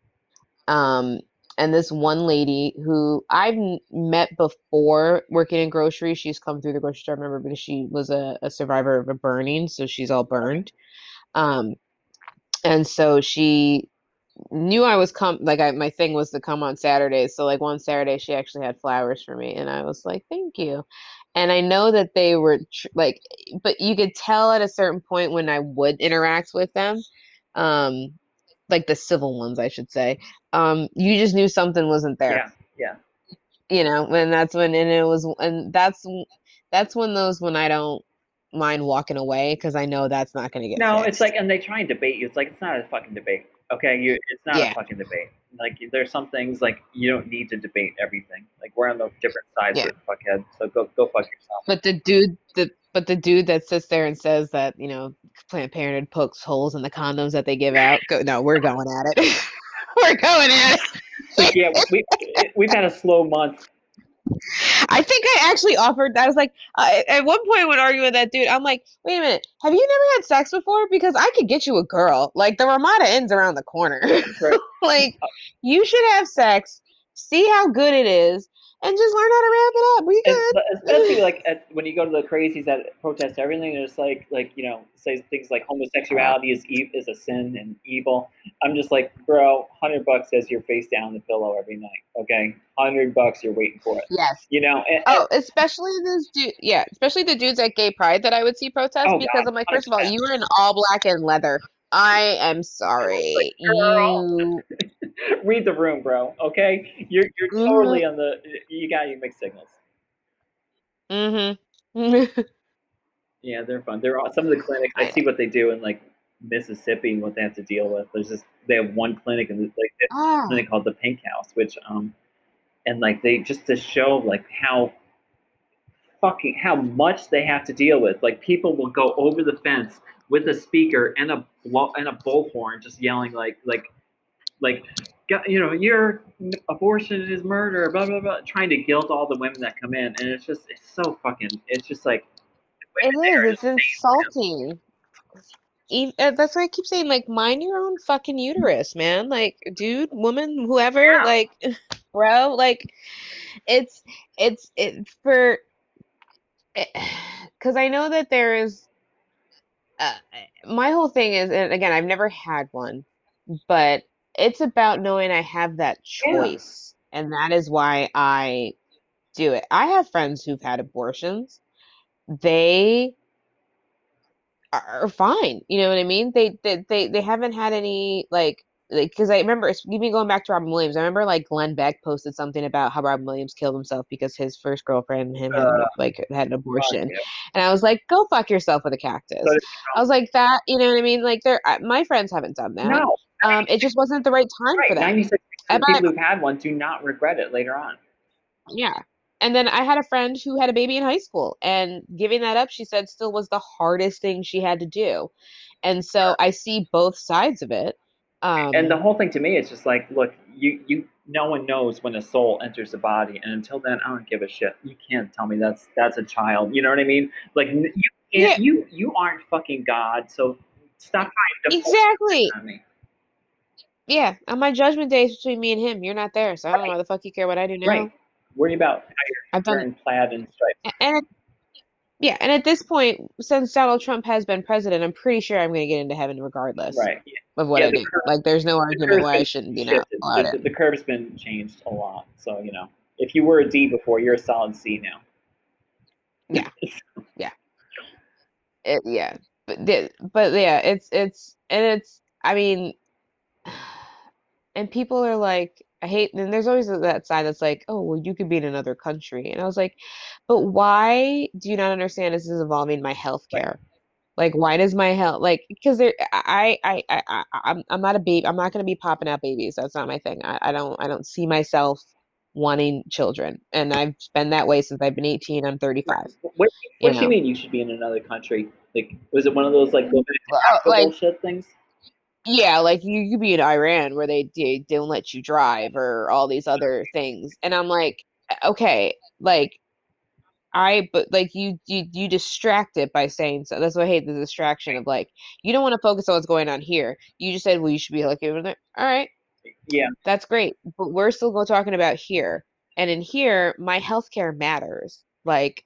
Um, and this one lady who I've met before working in grocery, she's come through the grocery store, I remember, because she was a, a survivor of a burning, so she's all burned. Um, and so she knew I was come like I my thing was to come on Saturdays. So like one Saturday she actually had flowers for me and I was like, "Thank you." And I know that they were tr- like but you could tell at a certain point when I would interact with them um like the civil ones, I should say. Um you just knew something wasn't there. Yeah. yeah. You know, and that's when and it was and that's that's when those when I don't mind walking away because I know that's not going to get No, fixed. it's like, and they try and debate you. It's like, it's not a fucking debate. Okay. You, it's not Yeah. a fucking debate. Like, there's some things like you don't need to debate everything. Like, we're on the different sides Yeah. of the fuckhead. So go, go fuck yourself. But the dude, the but the dude that sits there and says that you know Planned Parenthood pokes holes in the condoms that they give out. Go, no, we're going at it. we're going at it. So, yeah, we, we've had a slow month I think I actually offered. I was like, at one point when arguing with that dude, I'm like, wait a minute, have you never had sex before? Because I could get you a girl. Like the Ramada Inn's around the corner. Right. like you should have sex, see how good it is, and just learn how to wrap it up. We And, good. especially like at, when you go to the crazies that protest everything, it's like like you know say things like homosexuality is e- is a sin and evil. I'm just like, bro, hundred bucks says you're face down the pillow every night. Okay, hundred bucks, you're waiting for it. Yes. You know, and, Oh, especially those dude. Yeah, especially the dudes at Gay Pride that I would see protest Oh, because God, I'm like, first of all, you were in all black and leather. I am sorry. You read the room, bro. Okay, you're you're Mhm. totally on the. You got your mixed signals. Mm-hmm. Yeah, they're fun. They're all, some of the clinics. I I- see what they do in like Mississippi and what they have to deal with. There's just they have one clinic and like have ah, clinic called the Pink House, which um, and like they just to show like how fucking how much they have to deal with. Like people will go over the fence with a speaker and a and a bullhorn, just yelling like like like you know your abortion is murder, blah blah blah, trying to guilt all the women that come in, and it's just it's so fucking it's just like it is. It's insulting. Ev- uh, That's why I keep saying, like, mind your own fucking uterus, man. Like, dude, woman, whoever, Yeah. like, bro, like, it's, it's, it for, because I know that there is, uh, my whole thing is, and again, I've never had one, but it's about knowing I have that Yeah. choice, and that is why I do it. I have friends who've had abortions. They are fine. You know what I mean? They they they, they haven't had any like like because I remember it's even going back to Robin Williams. I remember like Glenn Beck posted something about how Robin Williams killed himself because his first girlfriend and him had an- Uh, like had an abortion. And I was like, go fuck yourself with a cactus. I was like that. You know what I mean? Like they're my friends haven't done that. No, Um, it just wasn't the right time for that. Ninety six And percent of I- people who've had one do not regret it later on. Yeah. And then I had a friend who had a baby in high school, and giving that up, she said, still was the hardest thing she had to do. And so I see both sides of it. Um, and the whole thing to me is just like, look, you you no one knows when a soul enters the body, and until then, I don't give a shit. You can't tell me that's that's a child. You know what I mean? Like you can't. You you aren't fucking God, so stop trying to exactly. Yeah. On my judgment day is between me and him. You're not there, so I don't know why the fuck you care what I do now. Right. Worry about I've done plaid and stripes. And it- yeah, and at this point, since Donald Trump has been president, I'm pretty sure I'm going to get into heaven regardless Right. Of what Yeah, I do. curve- Like, there's no The argument why I shouldn't be now shifted. allowed The, it. the curve's been changed a lot. So you know, if you were a D before, you're a solid C now. Yeah. yeah, It, yeah, but but yeah, it's it's and it's I mean, and people are like, I hate, and there's always that side that's like, oh, well, you could be in another country, and I was like, but why do you not understand this is involving my health care? Like, why does my health like because there I I I I I'm I'm not a baby. I'm not gonna be popping out babies. That's not my thing. I, I don't I don't see myself wanting children, and I've been that way since I've been 18. I'm 35. What, what You do you mean you should be in another country? Like, was it one of those like tobacco like bullshit things? Yeah, like you you be in Iran where they, they don't let you drive or all these other things. And I'm like, okay, like I but like you you you distract it by saying so. That's why I hate the distraction of like you don't want to focus on what's going on here. You just said, well, you should be like over there. All right, Yeah, that's great. But we're still going talking about here. And in here, my healthcare matters. Like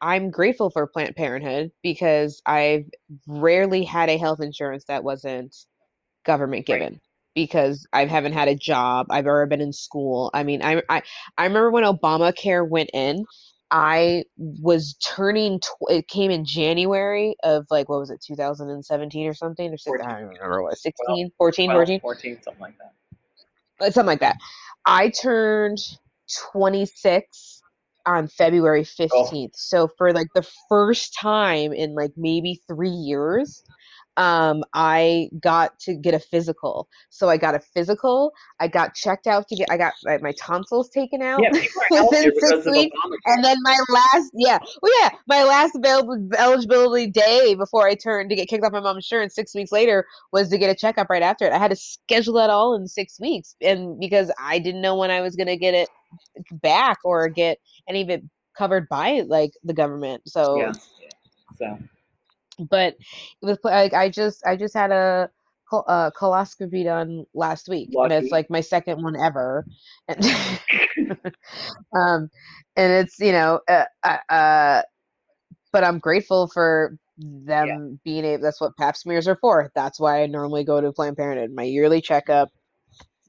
I'm grateful for Planned Parenthood because I've rarely had a health insurance that wasn't government Right. given because I haven't had a job. I've ever been in school. I mean, I I, I remember when Obamacare went in, I was turning tw- it came in January of like what was it 2017 or something or six, I don't remember what 16 14 12, 14 14, something like that. uh, something like that. I turned 26 on February 15th. So for like the first time in like maybe 3 years, um I got to get a physical. So I got a physical, I got checked out to get I got my, my tonsils taken out. Yeah, people are healthier Within six weeks, And then my last, yeah, well, yeah, my last available eligibility day before I turned to get kicked off my mom's insurance six weeks later was to get a checkup right after it. I had to schedule that all in six weeks, and because I didn't know when I was gonna get it back or get any of it covered by like the government. So Yeah. So but with like I just I just had a uh, colposcopy done last week, and it's like my second one ever, and um, and it's you know uh, uh, uh but I'm grateful for them being able. That's what Pap smears are for. That's why I normally go to Planned Parenthood. My yearly checkup.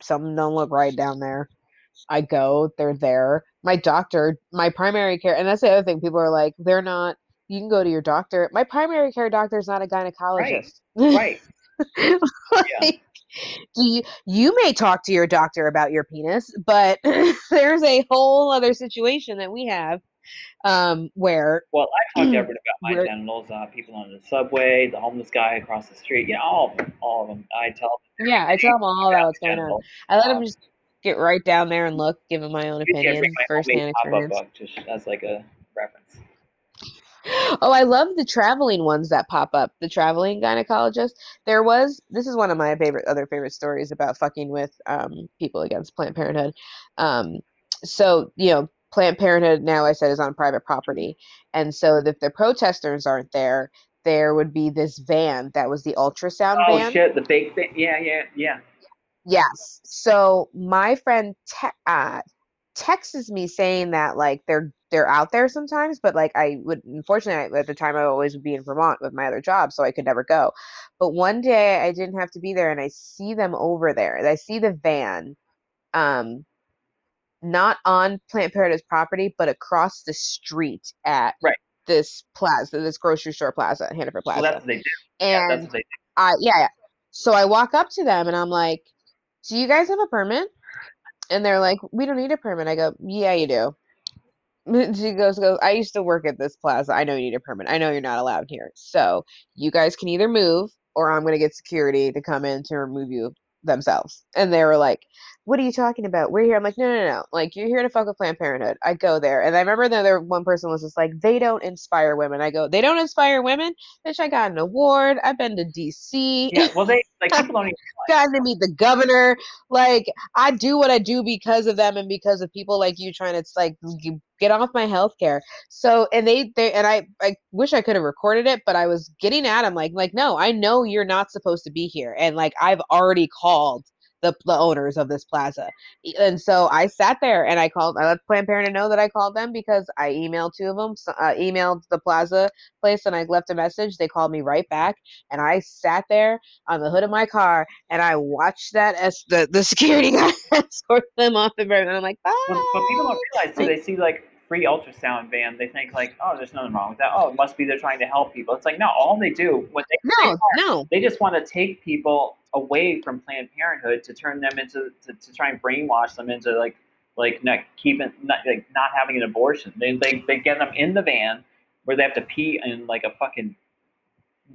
Something don't look right down there. I go, they're there. My doctor, my primary care, and that's the other thing. People are like, they're not. You can go to your doctor. My primary care doctor is not a gynecologist. right. right. Like, do you, you may talk to your doctor about your penis, but there's a whole other situation that we have um, where Well, I talked to everyone about my genitals. Uh, people on the subway, the homeless guy across the street. Yeah, all of them. All of them. I tell them yeah, I tell them all about what's going on. I let them Um, just get right down there and look, give them my own opinion, bring my firsthand homemade pop-up experience. just as like a reference. Oh, I love the traveling ones that pop up. The traveling gynecologist. There was this is one of my favorite other favorite stories about fucking with um people against Planned Parenthood. Um so, you know, Planned Parenthood now I said is on private property. And so if the protesters aren't there, there would be this van that was the ultrasound Oh van. shit, the fake thing. Yeah, yeah, yeah. Yes. So my friend te- uh, texts me saying that like they're they're out there sometimes, but like I would unfortunately at the time I always would be in Vermont with my other job, so I could never go. But one day I didn't have to be there, and I see them over there. and I see the van, um, not on Planned Parenthood's property, but across the street at Right. this plaza, this grocery store plaza, Hannaford Well, Plaza. that's what they do. Yeah, and that's what they do. I yeah, yeah. So I walk up to them and I'm like, "Do you guys have a permit?" And they're like, "We don't need a permit." I go, "Yeah, you do." She goes, "Goes. I used to work at this plaza. I know you need a permit. I know you're not allowed here. So you guys can either move, or I'm gonna get security to come in to remove you themselves." And they were like, "What are you talking about? We're here." I'm like, "No, no, no. Like you're here to fuck with Planned Parenthood." I go there, and I remember the other one person was just like, "They don't inspire women." I go, "They don't inspire women." Bitch, I got an award. I've been to DC. Yeah, well, they like people don't even gotten to meet the governor. Like I do what I do because of them and because of people like you trying to like get off my health care. So and they they and I I wish I could have recorded it, but I was getting at him like like no, I know you're not supposed to be here, and like I've already called. The, the owners of this plaza and so i sat there and i called i let planned parenthood know that i called them because i emailed two of them so, uh, emailed the plaza place and i left a message they called me right back and i sat there on the hood of my car and I watched that as the, the security guy escort them off. And I'm like, bye. But, but people don't realize too. They see like free ultrasound van. They think like, oh, there's nothing wrong with that. Oh, it must be they're trying to help people. It's like no, all they do what they No, no. they just want to take people away from Planned Parenthood to turn them into to, to try and brainwash them into like like not keeping not like not having an abortion. They they they get them in the van where they have to pee in like a fucking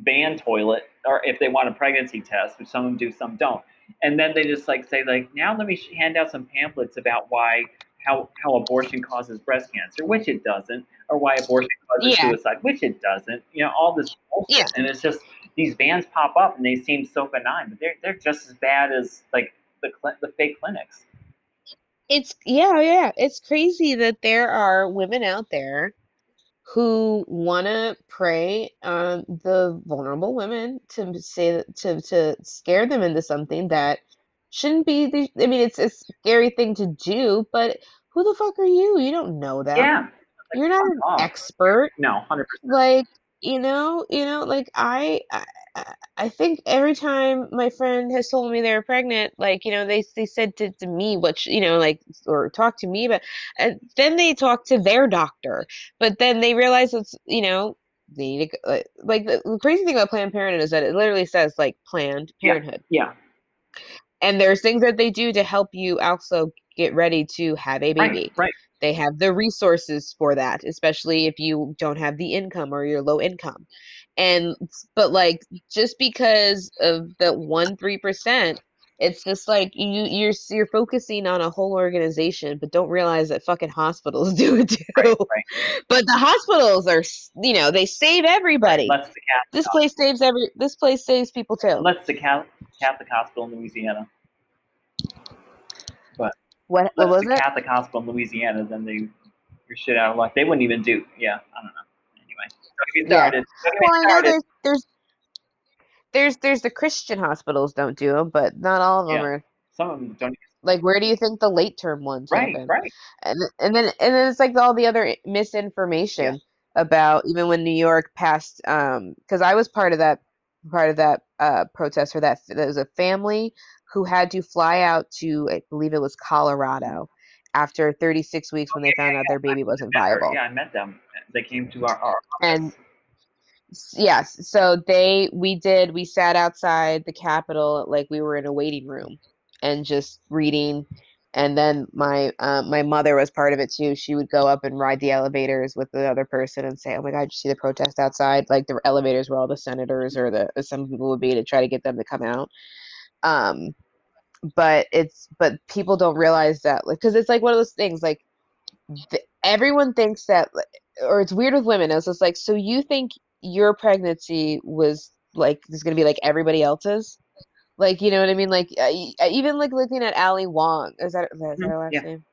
van toilet, or if they want a pregnancy test, which some of them do, some don't. And then they just like say like, now let me hand out some pamphlets about why how how abortion causes breast cancer, which it doesn't, or why abortion causes Yeah. suicide, which it doesn't. You know, all this bullshit. Yeah. And it's just these vans pop up and they seem so benign, but they're they're just as bad as like the cl- the fake clinics. It's, yeah, yeah. It's crazy that there are women out there who want to prey on the vulnerable women to say to, to scare them into something that shouldn't be. The, I mean, it's a scary thing to do, but who the fuck are you? You don't know them. Yeah. You're not an off. expert. No, hundred percent. like you know you know like I, I i think every time my friend has told me they were pregnant like you know they they said to, to me what you know like or talk to me but and then they talk to their doctor but then they realize it's you know they need to, like, uh, like the, the crazy thing about planned parenthood is that it literally says like planned Yeah. parenthood Yeah. and there's things that they do to help you also get ready to have a baby Right. Right. They have the resources for that especially if you don't have the income or you're low income and but like just because of the one three percent it's just like you you're you're focusing on a whole organization but don't realize that fucking hospitals do it too Right. Right. but the hospitals are you know they save everybody Catholic, this place saves every this place saves people too let's the Catholic, Catholic hospital in Louisiana. What, what was it? Catholic hospital in Louisiana, then they you're shit out of luck. They wouldn't even do. Yeah, I don't know. Anyway, don't get me Yeah. started. Don't get me Well, I know there's there's there's there's the Christian hospitals don't do them, but not all of them Yeah. are. Some of them don't. Like, where do you think the late term ones Right, happen? right. And and then and then it's like all the other misinformation about even when New York passed. Um, because I was part of that part of that uh protest for that. There was a family who had to fly out to I believe it was Colorado after 36 weeks when they found out their baby wasn't viable. Yeah, I met them. They came to our, our And Yes, so they we did we sat outside the Capitol like we were in a waiting room and just reading and then my uh, my mother was part of it too. She would go up and ride the elevators with the other person and say, "Oh my God, did you see the protest outside?" Like the elevators where all the senators or the some people would be to try to get them to come out. Um, but it's but people don't realize that like because it's like one of those things like th- everyone thinks that or it's weird with women it's just like so you think your pregnancy was like is going to be like everybody else's? Like you know what i mean? Like uh, y- uh, even like looking at ali wong is that is that Mhm, her last yeah. name?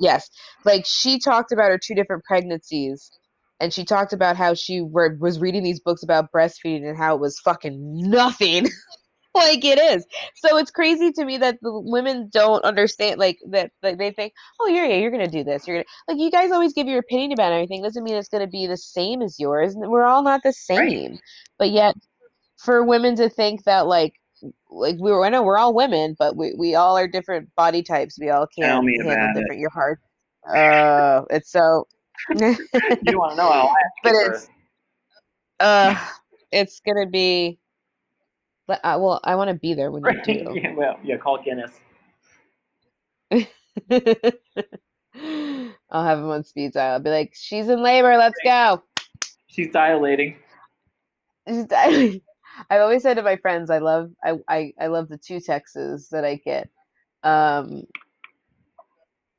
Yes. Like she talked about her two different pregnancies and she talked about how she were, was reading these books about breastfeeding and how it was fucking nothing like it is. So it's crazy to me that the women don't understand like that like they think oh yeah yeah you're gonna do this. You're gonna like you guys always give your opinion about everything. Doesn't mean it's gonna be the same as yours. We're all not the same. But yet for women to think that like like we were I know we're all women but we, we all are different body types. We all can't me handle about it. different your heart. Uh it's so you want to know how but it's uh it's gonna be but I, well I want to be there when you do yeah, well, yeah, call Guinness. I'll have him on speed dial. I'll be like, she's in labor. Let's go. She's dilating. She's dying. I've always said to my friends, I love, I, I, I love the two texts that I get. Um,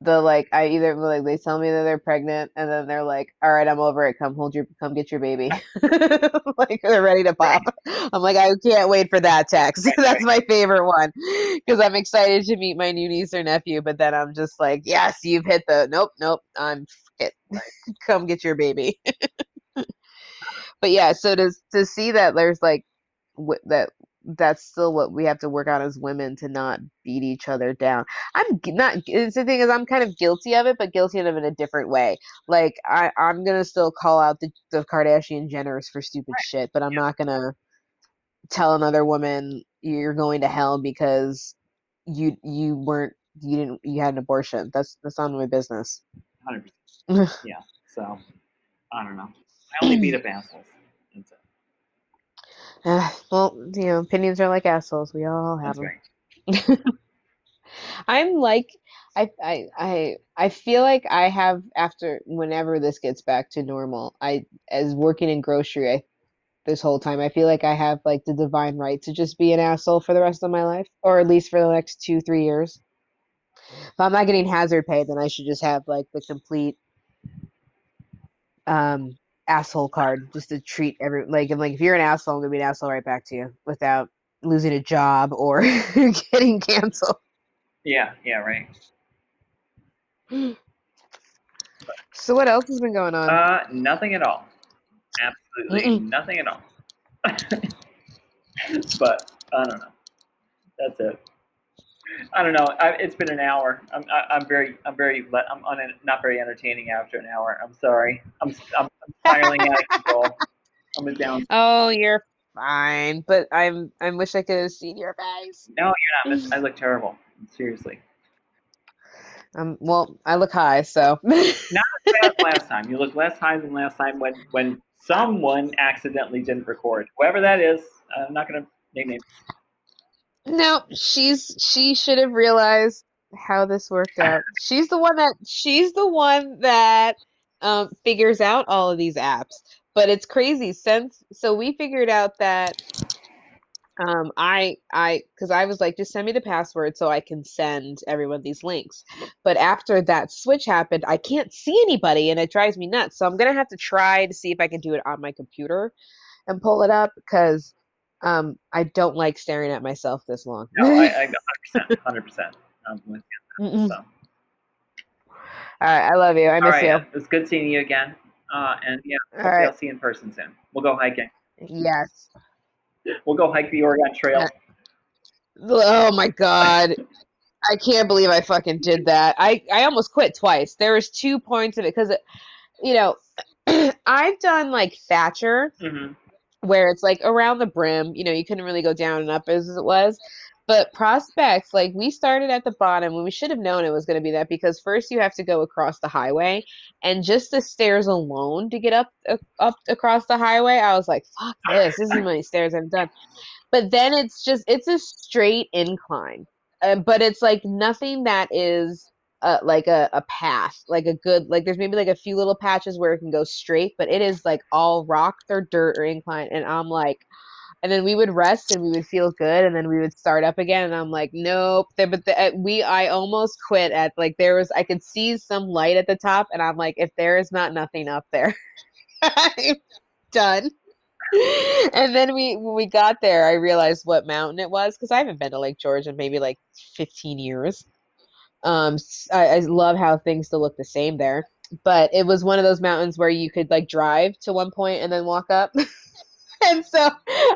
the like, I either like they tell me that they're pregnant, and then they're like, "All right, I'm over it. Come hold your, come get your baby." like they're ready to pop. I'm like, I can't wait for that text. That's my favorite one because I'm excited to meet my new niece or nephew. But then I'm just like, yes, you've hit the nope, nope. I'm it. Come get your baby. but yeah, so to to see that there's like w- that that's still what we have to work on as women to not beat each other down. I'm not. It's the thing is, I'm kind of guilty of it, but guilty of it in a different way. Like I, I'm gonna still call out the, the Kardashian Jenners for stupid shit, but I'm not gonna tell another woman you're going to hell because you you weren't you didn't you had an abortion. That's that's none of my business. 100%. yeah. So, I don't know. I only beat up assholes. Uh, well, you know, opinions are like assholes. We all have That's them. right. I'm like I I I I feel like I have after whenever this gets back to normal, I as working in grocery I this whole time I feel like I have like the divine right to just be an asshole for the rest of my life or at least for the next 2 3 years. If I'm not getting hazard pay then I should just have like the complete um asshole card just to treat every like I'm like if you're an asshole I'm to be an asshole right back to you without losing a job or getting canceled. Yeah, yeah, right. So what else has been going on? Uh, nothing at all. Absolutely Mm-mm. nothing at all. but I don't know. That's it. I don't know. I, it's been an hour. I'm, I, I'm very, I'm very, I'm un, not very entertaining after an hour. I'm sorry. I'm, I'm, I'm spiraling out of control. I'm a down. Oh, you're fine, but I'm I wish I could have seen your face. No, you're not. Miss. I look terrible. Seriously. Um, well, I look high, so As last time. You look less high than last time when when someone accidentally didn't record. Whoever that is, I'm not gonna name names. No, she's she should have realized how this worked out. She's the one that she's the one that um figures out all of these apps. But it's crazy since so we figured out that um I I cuz I was like just send me the password so I can send everyone these links. But after that switch happened, I can't see anybody and it drives me nuts. So I'm to have to try to see if I can do it on my computer and pull it up cuz um I don't like staring at myself this long. No, I, I 100%, 100%. I'm with you. So All right, I love you. I miss right, you. it was good seeing you again. Uh, and yeah, All hopefully right. I'll see you in person soon. We'll go hiking. Yes. We'll go hike the Oregon Trail. Oh my god. I can't believe I fucking did that. I I almost quit twice. There was two points of it cuz you know, I've done like Thacher hmm where it's like around the brim, you know, you couldn't really go down and up as it was. But prospects, like we started at the bottom when we should have known it was going to be that because first you have to go across the highway, and just the stairs alone to get up uh, up across the highway, I was like, "Fuck this! This is many stairs I've done." But then it's just it's a straight incline, uh, but it's like nothing that is uh, like a, a path, like a good like there's maybe like a few little patches where it can go straight, but it is like all rock or dirt or incline, and I'm like and then we would rest and we would feel good and then we would start up again and i'm like nope. But the, uh, we i almost quit at like there was i could see some light at the top and i'm like if there is not nothing up there i'm done. And then we when we got there i realized what mountain it was because i haven't been to lake george in maybe like 15 years um I, I love how things still look the same there but it was one of those mountains where you could like drive to one point and then walk up and so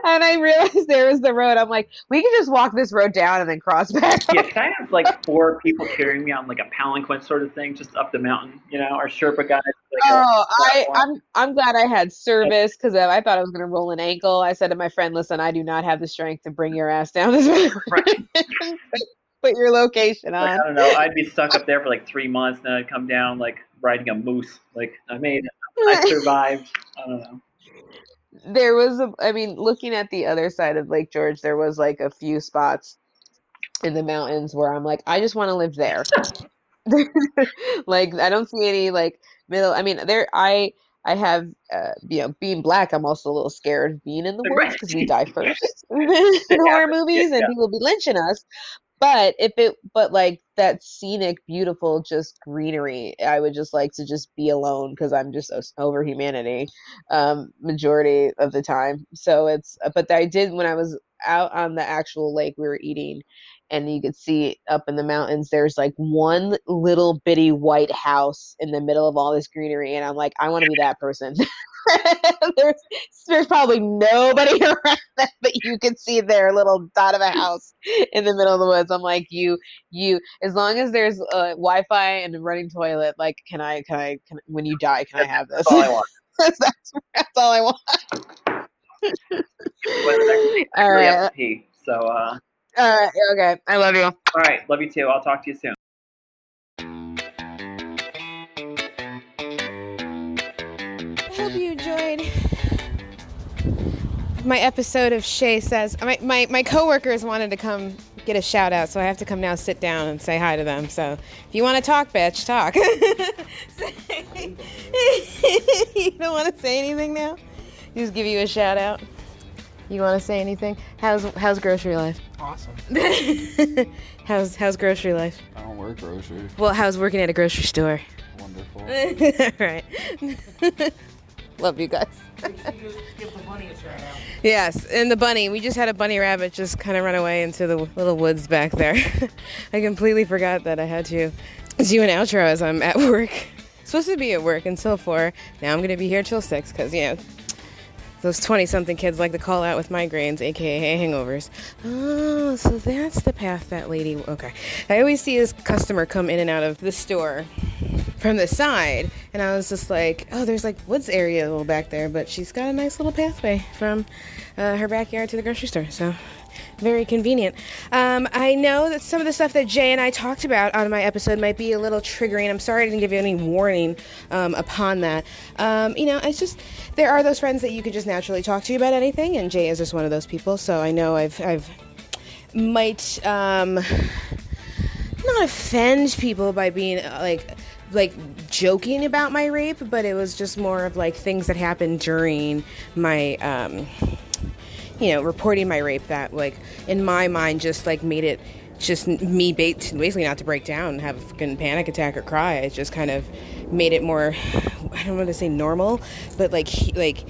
and i realized there was the road i'm like we can just walk this road down and then cross back Yeah, I have like four people carrying me on like a palanquin sort of thing, just up the mountain? You know, our Sherpa guys. Like, Oh, I, I'm I'm glad I had service because I thought I was gonna roll an ankle. I said to my friend, "Listen, I do not have the strength to bring your ass down this mountain. Right. Put, your location like, I don't know. I'd be stuck up there for like three months, then I'd come down like riding a moose. Like I made it. I survived. I don't know. there was a, I mean, looking at the other side of Lake George, there was like a few spots in the mountains where I'm like, I just want to live there. like I don't see any like middle. I mean, there I I have uh, you know being black. I'm also a little scared of being in the woods because we die first in horror movies and yeah. people be lynching us. But if it, but like that scenic, beautiful, just greenery, I would just like to just be alone because I'm just over humanity, um, majority of the time. So it's, but I did when I was out on the actual lake we were eating, and you could see up in the mountains. There's like one little bitty white house in the middle of all this greenery, and I'm like, I want to be that person. there's, there's probably nobody around that, but you can see their little dot of a house in the middle of the woods. I'm like, you, you. As long as there's uh, Wi-Fi and a running toilet, like, can I, can I, can, when you die, can I have this? That's all I want. that's, that's all I want. All right. So, uh, all right, okay. I love you. all right. Love you too. I'll talk to you soon. I hope you enjoyed my episode of Shea Says. My, my, my coworkers wanted to come get a shout out, so I have to come now sit down and say hi to them. So if you want to talk, bitch, talk. you don't want to say anything now? Just give you a shout out. You want to say anything? How's how's grocery life? Awesome. how's how's grocery life? I don't work grocery. Well, how's working at a grocery store? Wonderful. All right. Love you guys. Yes, and the bunny. We just had a bunny rabbit just kind of run away into the little woods back there. I completely forgot that I had to do an outro as I'm at work. Supposed to be at work until four. Now I'm gonna be here till six because you know those 20 something kids like to call out with migraines, aka hangovers. Oh, so that's the path that lady. Okay. I always see this customer come in and out of the store from the side, and I was just like, oh, there's like woods area a little back there, but she's got a nice little pathway from uh, her backyard to the grocery store. So very convenient. Um, I know that some of the stuff that Jaye and I talked about on my episode might be a little triggering. I'm sorry I didn't give you any warning um, upon that. Um, you know, it's just there are those friends that you can just naturally talk to about anything, and Jaye is just one of those people. So I know I've I've might um, not offend people by being uh, like like joking about my rape, but it was just more of like things that happened during my um, you know, reporting my rape that, like, in my mind, just like made it just me ba- basically not to break down and have a fucking panic attack or cry. It just kind of made it more, I don't want to say normal, but like, like,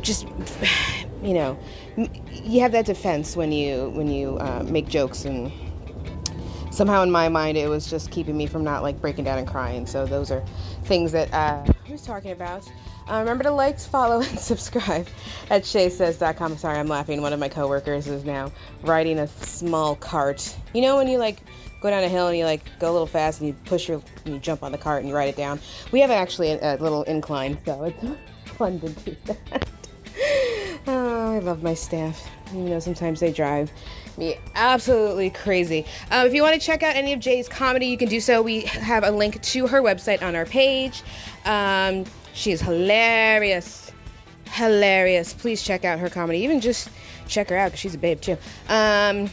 just, you know, you have that defense when you when you uh, make jokes and somehow in my mind it was just keeping me from not like breaking down and crying. So those are things that uh, I was talking about. Uh, remember to like, follow, and subscribe at sheasays.com. Sorry, I'm laughing. One of my coworkers is now riding a small cart. You know when you like go down a hill and you like go a little fast and you push your you jump on the cart and you ride it down. We have actually a, a little incline, so it's fun to do that. oh, I love my staff. You know, sometimes they drive me absolutely crazy. Um, if you want to check out any of Jaye's comedy, you can do so. We have a link to her website on our page. Um, she's hilarious. Hilarious. Please check out her comedy. Even just check her out because she's a babe too. Um,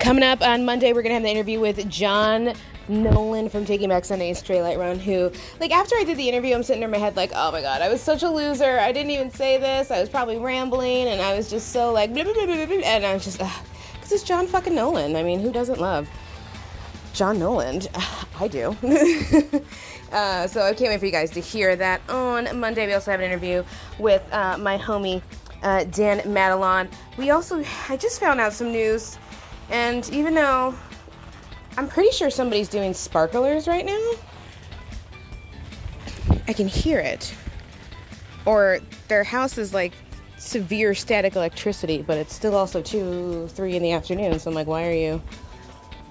coming up on Monday, we're going to have the interview with John Nolan from Taking Back Sunday Straylight Run, who, like, after I did the interview, I'm sitting in my head, like, oh my god, I was such a loser. I didn't even say this. I was probably rambling, and I was just so, like, blah, blah, blah, and I was just, because it's John fucking Nolan. I mean, who doesn't love John Nolan? I do. uh, so I can't wait for you guys to hear that on Monday. We also have an interview with uh, my homie, uh, Dan Madelon. We also, I just found out some news, and even though I'm pretty sure somebody's doing sparklers right now. I can hear it. Or their house is like severe static electricity, but it's still also 2, 3 in the afternoon. So I'm like, why are you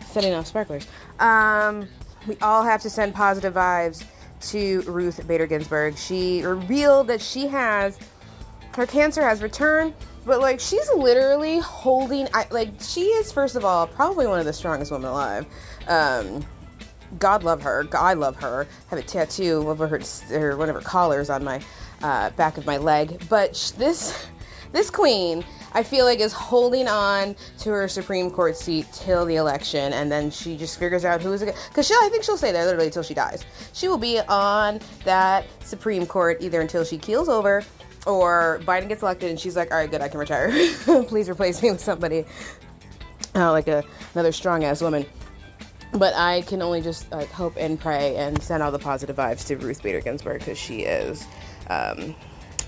setting off sparklers? Um, we all have to send positive vibes to Ruth Bader Ginsburg. She revealed that she has, her cancer has returned but like she's literally holding I, like she is first of all probably one of the strongest women alive. Um, god love her. I love her. I have a tattoo over her or one of her collars on my uh, back of my leg. But sh- this this queen i feel like is holding on to her supreme court seat till the election and then she just figures out who is it because she'll i think she'll stay there literally until she dies she will be on that supreme court either until she keels over or Biden gets elected and she's like, all right, good, I can retire. Please replace me with somebody uh, like a, another strong ass woman. But I can only just like hope and pray and send all the positive vibes to Ruth Bader Ginsburg because she is um,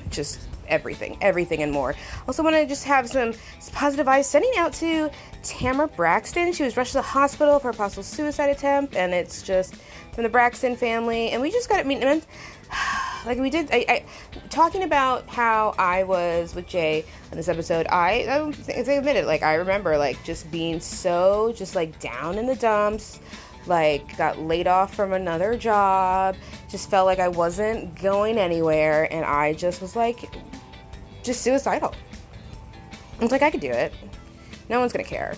just everything, everything and more. Also, want to just have some positive vibes sending out to Tamara Braxton. She was rushed to the hospital for a possible suicide attempt, and it's just from the Braxton family. And we just got meet. like we did I, I, talking about how i was with Jaye on this episode i i, I admit it like i remember like just being so just like down in the dumps like got laid off from another job just felt like i wasn't going anywhere and i just was like just suicidal. I was like i could do it. No one's gonna care.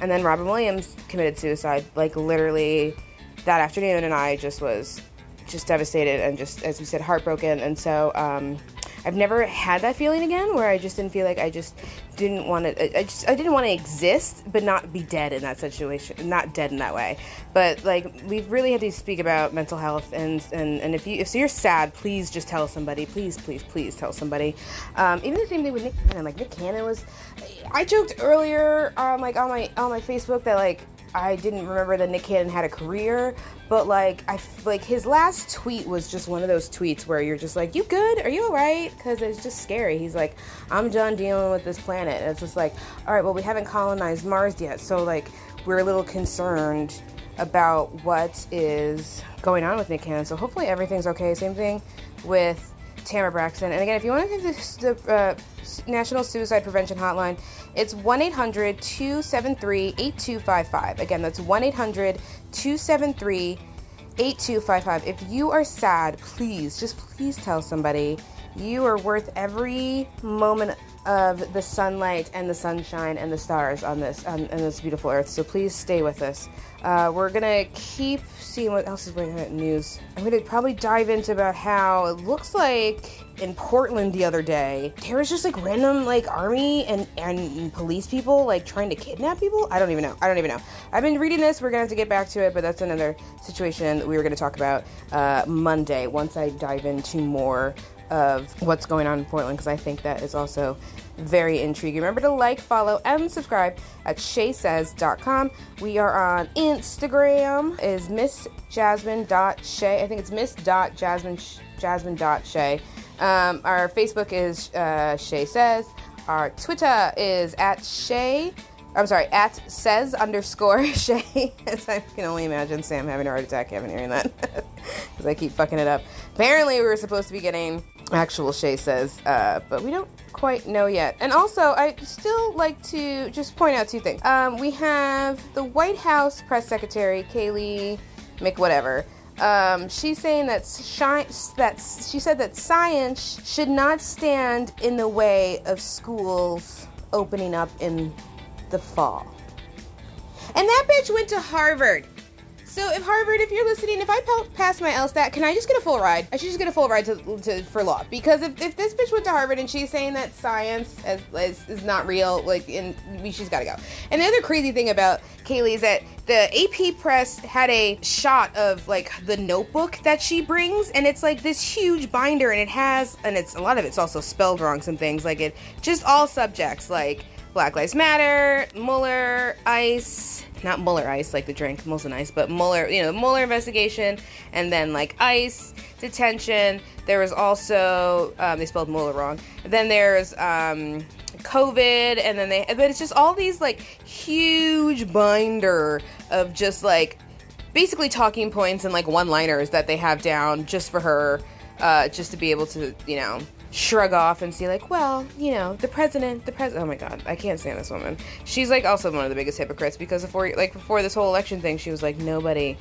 And then robin williams committed suicide like literally that afternoon and i just was just devastated and just, as we said, heartbroken. And so um, I've never had that feeling again, where I just didn't feel like I just didn't want to. I just I didn't want to exist, but not be dead in that situation. Not dead in that way, but like we've really had to speak about mental health and and and if you if you're sad, please just tell somebody. Please, please, please tell somebody. Um, even the same thing with Nick Cannon. Like Nick Cannon was. I joked earlier, um, like on my on my Facebook that like I didn't remember that Nick Cannon had a career, but like I like his last tweet was just one of those tweets where you're just like, "You good? Are you all right?" Because it's just scary. He's like, "I'm done dealing with this planet." And it's just like, "All right, well, we haven't colonized Mars yet, so like we're a little concerned about what is going on with Nick Cannon. So hopefully everything's okay. Same thing with Tamara Braxton. And again, if you want to give the, the uh, National Suicide Prevention Hotline, it's 1 800 273 8255. Again, that's 1 800 273 8255. If you are sad, please, just please tell somebody. You are worth every moment of the sunlight and the sunshine and the stars on this on, on this beautiful earth. So please stay with us. Uh, we're gonna keep seeing what else is going on in news. I'm gonna probably dive into about how it looks like in Portland the other day there was just like random like army and and police people like trying to kidnap people. I don't even know. I don't even know. I've been reading this. We're gonna have to get back to it, but that's another situation that we were gonna talk about uh, Monday once I dive into more of what's going on in Portland because I think that is also very intriguing. Remember to like, follow, and subscribe at sheasays.com. We are on Instagram is Miss Jasmine dot Shea. I think it's Miss dot Jasmine Jasmine dot Shea. Um, our Facebook is uh, Shea Says. Our Twitter is at Shea I'm sorry, at says underscore Shea. As I can only imagine Sam having a heart attack having hearing that. Because I keep fucking it up. Apparently, we were supposed to be getting actual Shea says, uh, but we don't quite know yet. And also, I still like to just point out two things. Um, we have the White House press secretary, Kayleigh McWhatever. Um, she's saying that shi- that she said that science should not stand in the way of schools opening up in the fall. And that bitch went to Harvard. So if Harvard, if you're listening, if I pass my LSAT, can I just get a full ride? I should just get a full ride to, to for law because if, if this bitch went to Harvard and she's saying that science is, not real, like, in, she's got to go. And the other crazy thing about Kayleigh is that the AP press had a shot of like the notebook that she brings, and it's like this huge binder, and it has, and it's a lot of it's also spelled wrong. Some things like it, just all subjects like Black Lives Matter, Mueller, ICE, not Mueller Ice like the drink, Molson Ice, but Mueller, you know, the Mueller investigation, and then like ICE detention. There was also um, they spelled Mueller wrong. Then there's um, COVID, and then they, but it's just all these like huge binder of just like basically talking points and like one-liners that they have down just for her, uh, just to be able to, you know, shrug off and see like, well, you know, the president, the president. Oh my god, I can't stand this woman. She's like also one of the biggest hypocrites because before, like before this whole election thing, she was like, nobody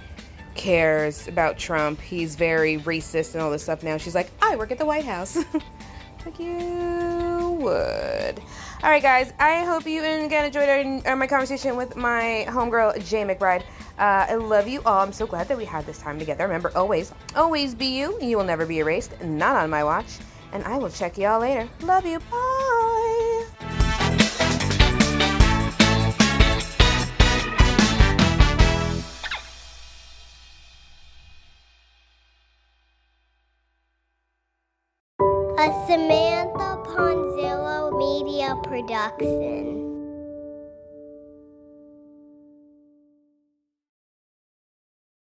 cares about Trump. He's very racist and all this stuff. Now she's like, I work at the White House. like you would. All right, guys. I hope you again enjoyed our, my conversation with my homegirl Jaye McBride. Uh, I love you all. I'm so glad that we had this time together. Remember, always, always be you. You will never be erased. Not on my watch and I will check y'all later. Love you. Bye. A Samantha Ponzillo Media Production.